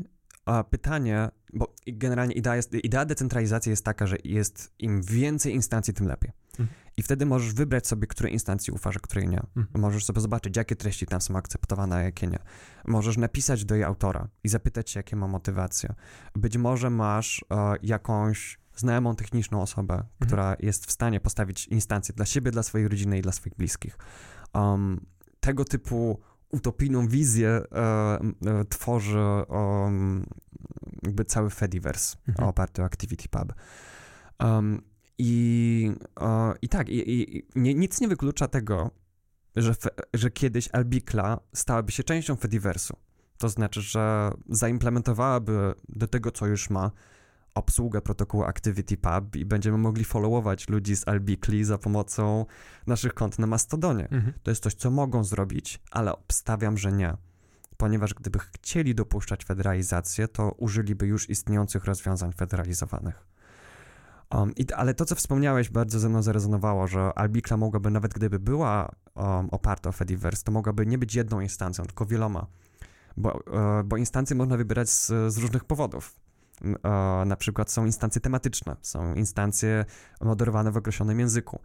a pytanie, bo generalnie idea, jest, idea decentralizacji jest taka, że jest im więcej instancji, tym lepiej. Mhm. I wtedy możesz wybrać sobie, które instancji ufasz, a której nie. Mhm. Możesz sobie zobaczyć, jakie treści tam są akceptowane, a jakie nie. Możesz napisać do jej autora i zapytać się, jakie ma motywacje. Być może masz e, jakąś znajomą techniczną osobę, mhm. która jest w stanie postawić instancję dla siebie, dla swojej rodziny i dla swoich bliskich. Um, tego typu utopijną wizję e, e, tworzy um, jakby cały Fediverse mhm. oparty o ActivityPub. Um, i, e, I tak, i, i nie, nic nie wyklucza tego, że, fe, że kiedyś Albikla stałaby się częścią Fediversu. To znaczy, że zaimplementowałaby do tego, co już ma, obsługę protokołu ActivityPub i będziemy mogli followować ludzi z Albikli za pomocą naszych kont na Mastodonie. Mhm. To jest coś, co mogą zrobić, ale obstawiam, że nie. Ponieważ gdyby chcieli dopuszczać federalizację, to użyliby już istniejących rozwiązań federalizowanych. Um, i, ale to, co wspomniałeś, bardzo ze mną zarezonowało, że Albikla mogłaby, nawet gdyby była um, oparta o Fediverse, to mogłaby nie być jedną instancją, tylko wieloma. Bo, e, bo instancje można wybierać z, z różnych powodów na przykład są instancje tematyczne, są instancje moderowane w określonym języku,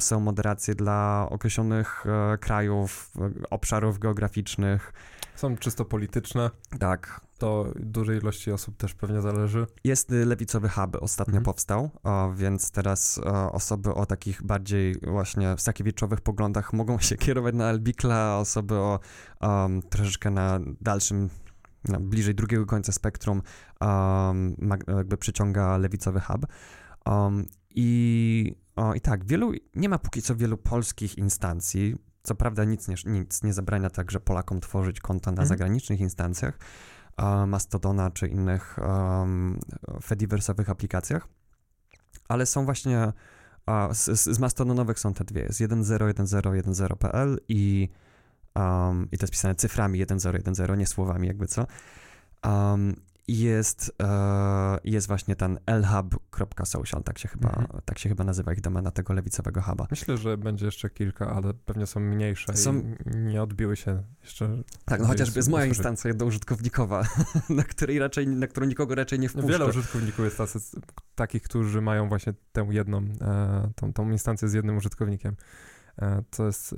są moderacje dla określonych e, krajów, obszarów geograficznych. Są czysto polityczne. Tak. To dużej ilości osób też pewnie zależy. Jest lewicowy hub, ostatnio mhm. powstał, więc teraz e, osoby o takich bardziej właśnie sakiewiczowych poglądach mogą się kierować na Albikla, a osoby o um, troszeczkę na dalszym no, bliżej drugiego końca spektrum um, jakby przyciąga lewicowy hub. Um, i, o, I tak, wielu, nie ma póki co wielu polskich instancji. Co prawda nic nie, nic nie zabrania także Polakom tworzyć konta na mm. zagranicznych instancjach, Mastodona czy innych um, Fediversowych aplikacjach, ale są właśnie z, z mastodonowych są te dwie, jest 101010.pl i um, i to jest pisane cyframi 1010, nie słowami jakby co. Um, jest, e, jest właśnie ten lhub.social, tak się chyba, mhm. tak się chyba nazywa ich domena tego lewicowego huba. Myślę, że będzie jeszcze kilka, ale pewnie są mniejsze są... i nie odbiły się jeszcze. Tak, no chociażby jest moja instancja jednoużytkownikowa, na której raczej, na którą nikogo raczej nie wpuszczę. Wiele użytkowników jest tacy, takich, którzy mają właśnie tę jedną, e, tą, tą instancję z jednym użytkownikiem. E, to jest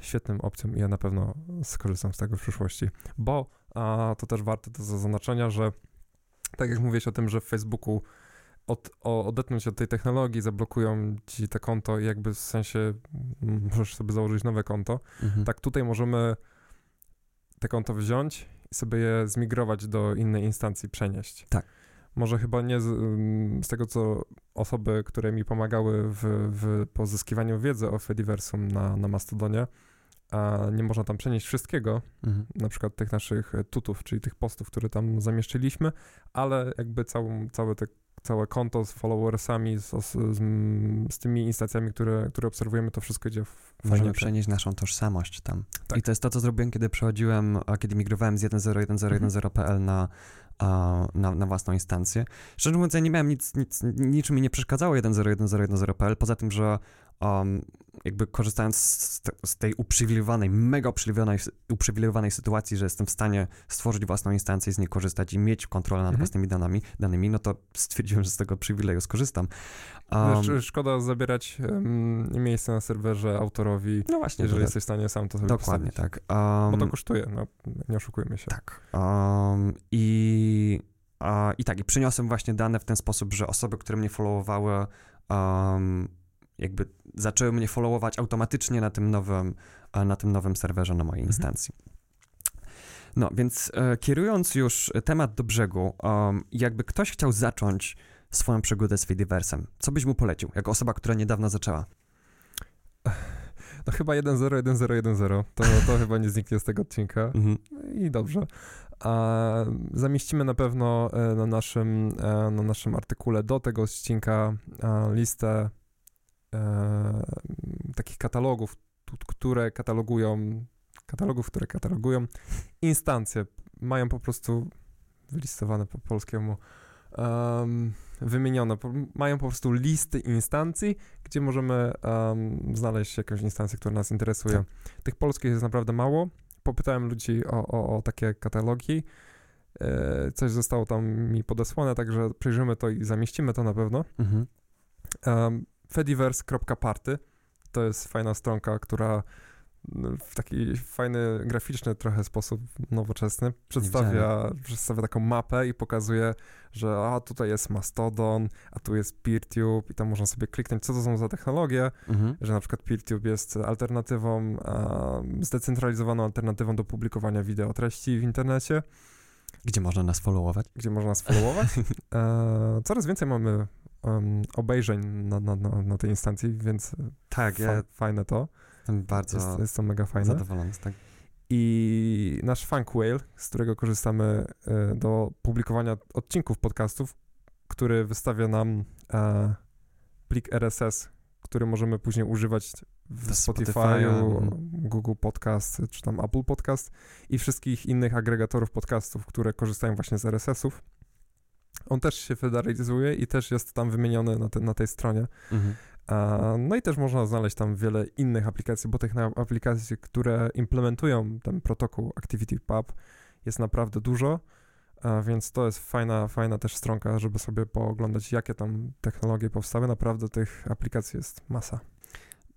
świetnym opcją i ja na pewno skorzystam z tego w przyszłości, bo a, to też warte do zaznaczenia, że tak jak mówiłeś o tym, że w Facebooku od, o, odetnąć od tej technologii, zablokują ci te konto i jakby w sensie możesz sobie założyć nowe konto, mhm. tak tutaj możemy te konto wziąć i sobie je zmigrować do innej instancji, przenieść. Tak. Może chyba nie z, z tego, co osoby, które mi pomagały w, w pozyskiwaniu wiedzy o Fediversum na, na Mastodonie, a nie można tam przenieść wszystkiego, mhm. na przykład tych naszych tutów, czyli tych postów, które tam zamieszczyliśmy, ale jakby całą, całe te całe konto z followersami, z, z, z, tymi instancjami, które, które obserwujemy, to wszystko idzie w Możemy przenieść naszą tożsamość tam. Tak. I to jest to, co zrobiłem, kiedy przechodziłem, kiedy migrowałem z 10.10.1.0.pl mhm. na, na, na własną instancję. Szczerze mówiąc, ja nie miałem nic, nic niczym mi nie przeszkadzało 1.0.1.0.1.0.pl, poza tym, że um, jakby korzystając z, z, tej uprzywilejowanej, mega uprzywilejowanej, uprzywilejowanej sytuacji, że jestem w stanie stworzyć własną instancję, z niej korzystać i mieć kontrolę nad mhm. własnymi danymi, danymi, no to stwierdziłem, że z tego przywileju skorzystam. Um, szkoda zabierać um, miejsce na serwerze autorowi, no właśnie, jeżeli jesteś w stanie sam to sobie Dokładnie postawić. tak. Um, Bo to kosztuje, no, nie oszukujmy się. Tak. Um, I i tak, i przyniosłem właśnie dane w ten sposób, że osoby, które mnie followowały, um, jakby zaczęły mnie followować automatycznie na tym nowym, na tym nowym serwerze na mojej mhm. instancji. No, więc e, kierując już temat do brzegu, um, jakby ktoś chciał zacząć swoją przygodę z Fediversem, co byś mu polecił, jako osoba, która niedawno zaczęła? No chyba 1.0, 1.0, 1.0. To, to chyba nie zniknie z tego odcinka. Mhm. i dobrze. Zamieścimy na pewno e, na naszym, e, na naszym artykule do tego odcinka listę takich katalogów, które katalogują, katalogów, które katalogują instancje. Mają po prostu wylistowane po polskiemu um, wymienione. Mają po prostu listy instancji, gdzie możemy um, znaleźć jakąś instancję, która nas interesuje. Tak. Tych polskich jest naprawdę mało. Popytałem ludzi o, o, o takie katalogi. E, coś zostało tam mi podesłane, także przejrzymy to i zamieścimy to na pewno. Mhm. Um, Fediverse.party to jest fajna stronka, która w taki fajny, graficzny trochę sposób nowoczesny przedstawia, przedstawia taką mapę i pokazuje, że a tutaj jest Mastodon, a tu jest PeerTube i tam można sobie kliknąć, co to są za technologie, mhm. że na przykład PeerTube jest alternatywą, zdecentralizowaną alternatywą do publikowania wideo treści w internecie. Gdzie można nas followować? Gdzie można nas followować. e, coraz więcej mamy um, obejrzeń na, na, na, tej instancji, więc tak, fa ja... fajne to. Jestem bardzo jest, to mega fajne. zadowolony tego. I nasz Funk Whale, z którego korzystamy e, do publikowania odcinków podcastów, który wystawia nam e, plik RSS, który możemy później używać w Spotify'u, Google Podcast, czy tam Apple Podcast i wszystkich innych agregatorów podcastów, które korzystają właśnie z RSS-ów. On też się federalizuje i też jest tam wymieniony na, te, na tej stronie. Mhm. No i też można znaleźć tam wiele innych aplikacji, bo tych aplikacji, które implementują ten protokół ActivityPub jest naprawdę dużo, więc to jest fajna, fajna też stronka, żeby sobie pooglądać, jakie tam technologie powstały. Naprawdę tych aplikacji jest masa.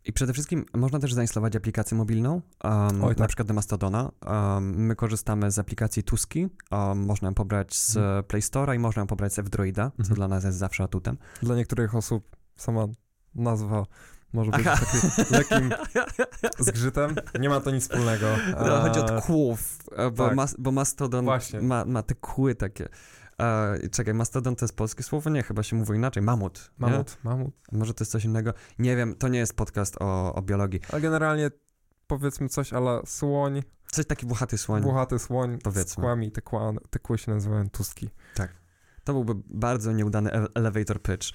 I przede wszystkim można też zainstalować aplikację mobilną, um, Oj, tak. na przykład do Mastodona. Um, my korzystamy z aplikacji Tuski, um, można ją pobrać z hmm. Play Store'a i można ją pobrać z F-Droida, co hmm. dla nas jest zawsze atutem. Dla niektórych osób sama nazwa może być takim lekkim zgrzytem. Nie ma to nic wspólnego. No, chodzi o kłów, bo, tak. mas, bo Mastodon ma, ma te kły takie. Czekaj, mastodon to jest polskie słowo? Nie, chyba się mówi inaczej. Mamut. Mamut, nie? mamut. Może to jest coś innego? Nie wiem, to nie jest podcast o, o biologii. Ale generalnie powiedzmy coś ale słoń. Coś taki włochaty słoń. Włochaty słoń powiedzmy. z kłami, te, kła, te kły się nazywają tuski. Tak. To byłby bardzo nieudany elevator pitch.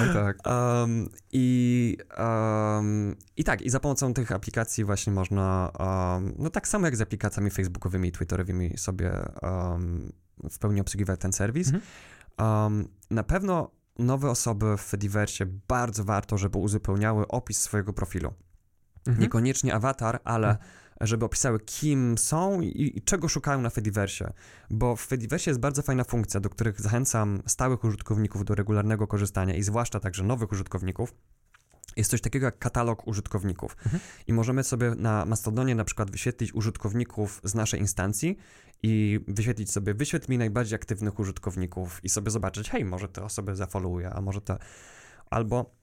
Oj tak. Um, i, um, I tak, i za pomocą tych aplikacji właśnie można, um, no tak samo jak z aplikacjami facebookowymi i twitterowymi sobie w pełni obsługiwać ten serwis. Mhm. na pewno nowe osoby w Fediverse bardzo warto, żeby uzupełniały opis swojego profilu. Mhm. Niekoniecznie awatar, ale mhm żeby opisały, kim są i, i, czego szukają na Fediverse. Bo w Fediverse jest bardzo fajna funkcja, do których zachęcam stałych użytkowników do regularnego korzystania i zwłaszcza także nowych użytkowników. Jest coś takiego jak katalog użytkowników. Mhm. I możemy sobie na Mastodonie na przykład wyświetlić użytkowników z naszej instancji i wyświetlić sobie, wyświetl mi najbardziej aktywnych użytkowników i sobie zobaczyć, hej, może te osoby zafollowuję, a może te... Albo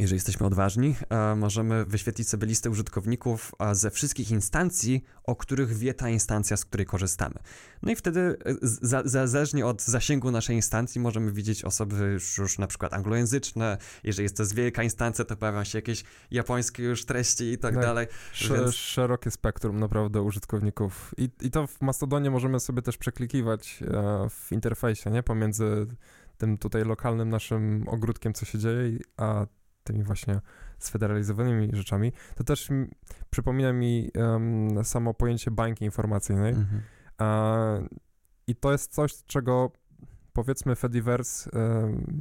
jeżeli jesteśmy odważni, e, możemy wyświetlić sobie listę użytkowników ze wszystkich instancji, o których wie ta instancja, z której korzystamy. No i wtedy, e, za, zależnie od zasięgu naszej instancji, możemy widzieć osoby już, już na przykład anglojęzyczne. Jeżeli jest to wielka instancja, to pojawią się jakieś japońskie już treści i tak no, dalej. Więc... Szerokie spektrum naprawdę użytkowników. I, I to w Mastodonie możemy sobie też przeklikiwać e, w interfejsie, nie? Pomiędzy tym tutaj lokalnym naszym ogródkiem, co się dzieje, a tymi właśnie sfederalizowanymi rzeczami, to też przypomina mi um, samo pojęcie bańki informacyjnej. Mhm. I to jest coś, czego powiedzmy Fediverse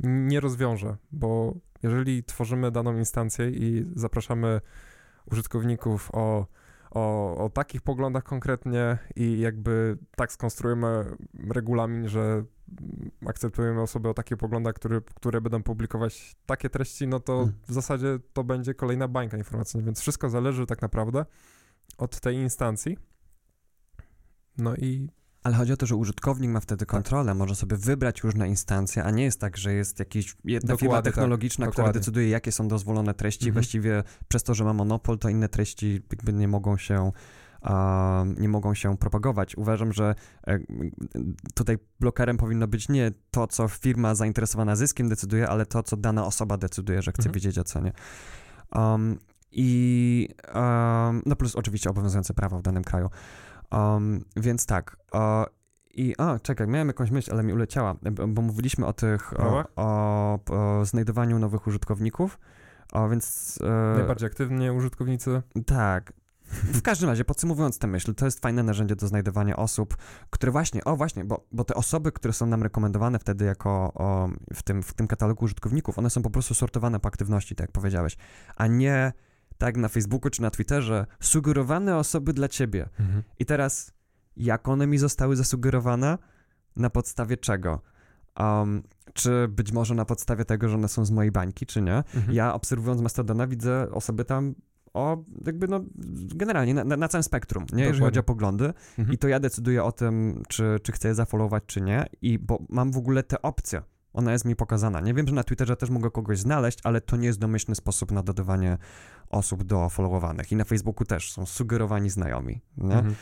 nie rozwiąże, bo jeżeli tworzymy daną instancję i zapraszamy użytkowników o o, o takich poglądach konkretnie i jakby tak skonstruujemy regulamin, że akceptujemy osoby o takich poglądach, które, które będą publikować takie treści, no to hmm. w zasadzie to będzie kolejna bańka informacyjna, więc wszystko zależy tak naprawdę od tej instancji. No i ale chodzi o to, że użytkownik ma wtedy tak. kontrolę, tak. może sobie wybrać różne instancje, a nie jest tak, że jest jakaś jedna Dokładnie, firma tak. technologiczna, tak. która decyduje, jakie są dozwolone treści. Mhm. Właściwie przez to, że ma monopol, to inne treści jakby nie mogą się nie mogą się propagować. Uważam, że e, tutaj blokerem powinno być nie to, co firma zainteresowana zyskiem decyduje, ale to, co dana osoba decyduje, że chce mhm. wiedzieć o co nie. Um, I um, no plus oczywiście obowiązujące prawo w danym kraju. Um, więc tak. I a, czekaj, miałem jakąś myśl, ale mi uleciała, bo, bo mówiliśmy o tych, o, o, o, znajdowaniu nowych użytkowników, o, więc... E, Najbardziej aktywnie użytkownicy. Tak. W każdym razie, podsumowując tę myśl, to jest fajne narzędzie do znajdowania osób, które właśnie, o właśnie, bo, bo te osoby, które są nam rekomendowane wtedy jako o, w, tym, w tym katalogu użytkowników, one są po prostu sortowane po aktywności, tak jak powiedziałeś, a nie tak na Facebooku czy na Twitterze, sugerowane osoby dla ciebie. Mhm. I teraz, jak one mi zostały zasugerowane? Na podstawie czego? Um, czy być może na podstawie tego, że one są z mojej bańki, czy nie. Mhm. Ja obserwując Mastodona widzę osoby tam o jakby no generalnie na, na całym spektrum, nie? jeżeli chodzi o poglądy mhm. i to ja decyduję o tym, czy, czy chcę je zafollowować, czy nie i bo mam w ogóle te opcje, ona jest mi pokazana. Nie wiem, że na Twitterze też mogę kogoś znaleźć, ale to nie jest domyślny sposób na dodawanie osób do followowanych. I na Facebooku też są sugerowani znajomi. Mhm.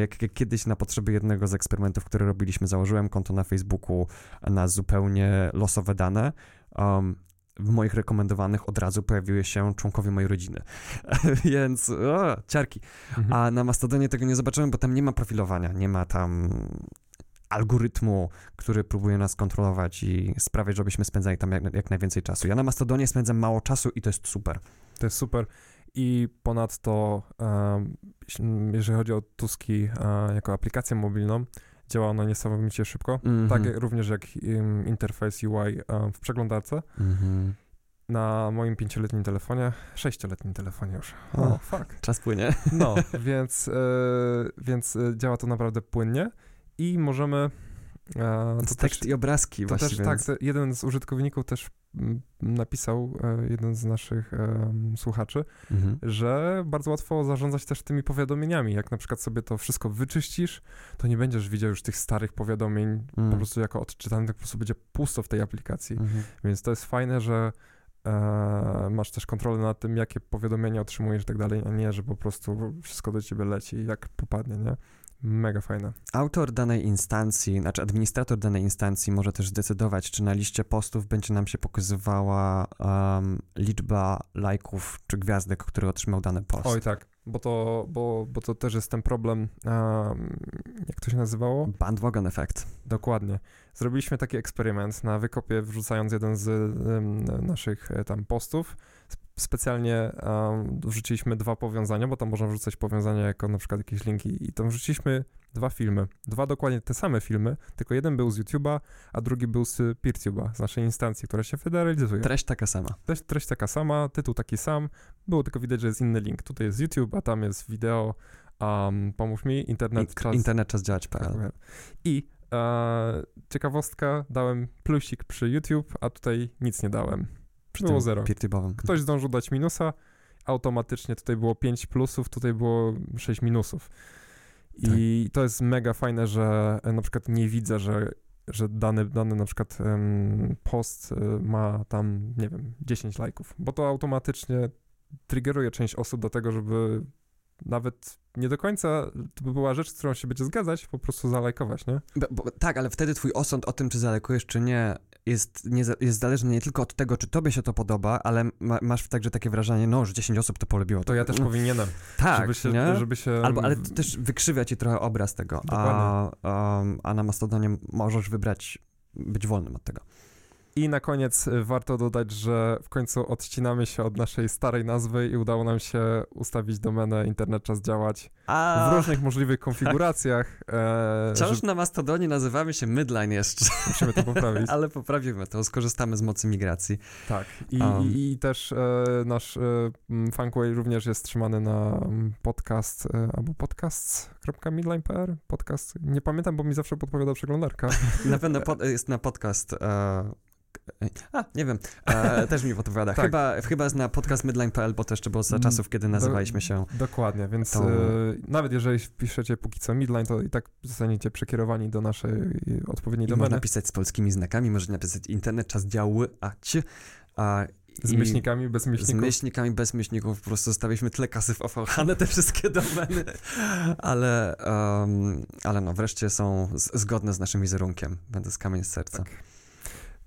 Jak, jak, kiedyś na potrzeby jednego z eksperymentów, które robiliśmy, założyłem konto na Facebooku na zupełnie losowe dane. Um, w moich rekomendowanych od razu pojawiły się członkowie mojej rodziny. Więc o, ciarki. Mhm. A na Mastodonie tego nie zobaczyłem, bo tam nie ma profilowania, nie ma tam algorytmu, który próbuje nas kontrolować i sprawiać, żebyśmy spędzali tam jak, jak najwięcej czasu. Ja na Mastodonie spędzam mało czasu i to jest super. To jest super. I ponadto, um, jeżeli chodzi o Tuski uh, jako aplikację mobilną, działa ona niesamowicie szybko, mm -hmm. tak również jak um, interfejs UI um, w przeglądarce. Mm -hmm. Na moim pięcioletnim telefonie, sześcioletnim telefonie już. O, oh, fuck. Czas płynie. No, więc, e, więc e, działa to naprawdę płynnie i możemy to, to tekst też, i obrazki to właściwie. Też, tak, jeden z użytkowników też napisał, e, jeden z naszych um, słuchaczy, mhm. że bardzo łatwo zarządzać też tymi powiadomieniami. Jak na przykład sobie to wszystko wyczyścisz, to nie będziesz widział już tych starych powiadomień mm. po mhm. prostu jako odczytanych, tak po prostu będzie pusto w tej aplikacji. Mhm. Więc to jest fajne, że e, masz też kontrolę nad tym, jakie powiadomienia otrzymujesz i tak dalej, a nie, że po prostu wszystko do ciebie leci jak popadnie, nie? Mega fajne. Autor danej instancji, znaczy administrator danej instancji może też zdecydować, czy na liście postów będzie nam się pokazywała um, liczba lajków czy gwiazdek, które otrzymał dany post. Oj tak, bo to, bo, bo to też jest ten problem, um, jak to się nazywało? Bandwagon effect. Dokładnie. Zrobiliśmy taki eksperyment na wykopie, wrzucając jeden z um, naszych e, tam postów specjalnie um, wrzuciliśmy dwa powiązania, bo tam można wrzucać powiązania jako na przykład jakieś linki i tam wrzuciliśmy dwa filmy. Dwa dokładnie te same filmy, tylko jeden był z YouTube'a, a drugi był z PeerTube'a, z naszej instancji, która się federalizuje. Treść taka sama. Treść, treść taka sama, tytuł taki sam. Było tylko widać, że jest inny link. Tutaj jest YouTube, a tam jest wideo. Um, pomóż mi, internet czas... Internet czas działać.pl. Tak, I e, ciekawostka, dałem plusik przy YouTube, a tutaj nic nie dałem było zero. Ktoś zdążył dać minusa, automatycznie tutaj było 5 plusów, tutaj było 6 minusów. I tak. to jest mega fajne, że e, na przykład nie widzę, że, że dany, dany na przykład um, post e, ma tam, nie wiem, 10 lajków, bo to automatycznie triggeruje część osób do tego, żeby nawet nie do końca to by była rzecz, z którą się będzie zgadzać, po prostu zalajkować, nie? Bo, bo, tak, ale wtedy twój osąd o tym, czy zalajkujesz, czy nie, jest, nie, jest zależny nie tylko od tego, czy tobie się to podoba, ale ma, masz także takie wrażenie, no, że 10 osób to polubiło. To ja też no, powinienem. Tak, żeby się, nie? żeby się... Albo, ale to też wykrzywia ci trochę obraz tego, a, a, a na Mastodonie możesz wybrać, być wolnym od tego. I na koniec y, warto dodać, że w końcu odcinamy się od naszej starej nazwy i udało nam się ustawić domenę Internet Czas Działać A, w różnych możliwych konfiguracjach. E, Wciąż że... na Mastodonie nazywamy się Midline jeszcze. Musimy to poprawić. Ale poprawimy to, skorzystamy z mocy migracji. Tak. I, um. i też e, nasz e, Funkway również jest trzymany na podcast e, albo podcast.midline.pl podcast. Nie pamiętam, bo mi zawsze podpowiada przeglądarka. na pewno pod, jest na podcast e, a, nie wiem, e, też mi podpowiada. tak. chyba, chyba jest na podcast midline.pl, bo to jeszcze było za mm, czasów, kiedy nazywaliśmy się. dokładnie, więc to... e, nawet jeżeli wpiszecie póki co midline, to i tak zostaniecie przekierowani do naszej odpowiedniej I domeny. Można napisać z polskimi znakami, można napisać internet, czas działy, a ci, a z myślnikami, bez myślników. Z myślnikami, bez myślników. Po prostu zostawiliśmy tyle kasy w OVH na te wszystkie domeny. ale, um, ale no, wreszcie są z, zgodne z naszym wizerunkiem. Będę z kamień z serca. Tak.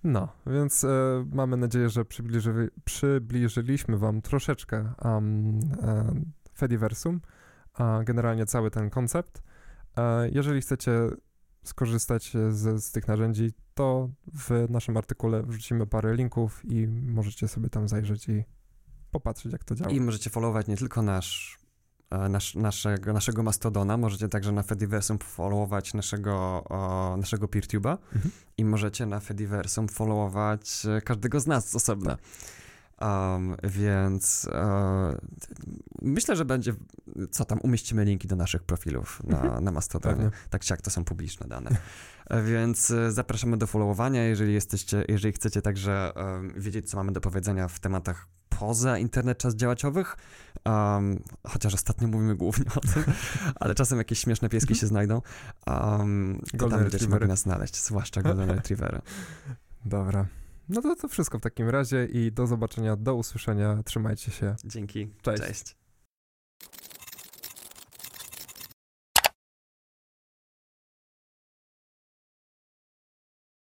No, więc e, mamy nadzieję, że przybliży, przybliżyliśmy wam troszeczkę um, e, Fediversum, a generalnie cały ten koncept. E, jeżeli chcecie skorzystać z, z tych narzędzi, to w naszym artykule wrzucimy parę linków i możecie sobie tam zajrzeć i popatrzeć, jak to działa. I możecie followować nie tylko nasz, e, nasz, naszego, naszego Mastodona, możecie także na Fediversum followować naszego, naszego PeerTube'a mhm. i możecie na Fediversum followować e, każdego z nas z osobna. Um, więc uh, myślę, że będzie, co tam, umieścimy linki do naszych profilów na, mhm. na Mastodonie. Tak czy jak to są publiczne dane. E, więc e, zapraszamy do followowania, jeżeli jesteście, jeżeli chcecie także um, wiedzieć, co mamy do powiedzenia w tematach poza internet czas działaciowych, um, chociaż ostatnio mówimy głównie o tym, ale czasem jakieś śmieszne pieski się znajdą, um, to Golden tam będziecie mogli nas znaleźć, zwłaszcza Golden Retrievery. Dobra. No to to wszystko w takim razie i do zobaczenia, do usłyszenia. Trzymajcie się. Dzięki. Cześć. Cześć.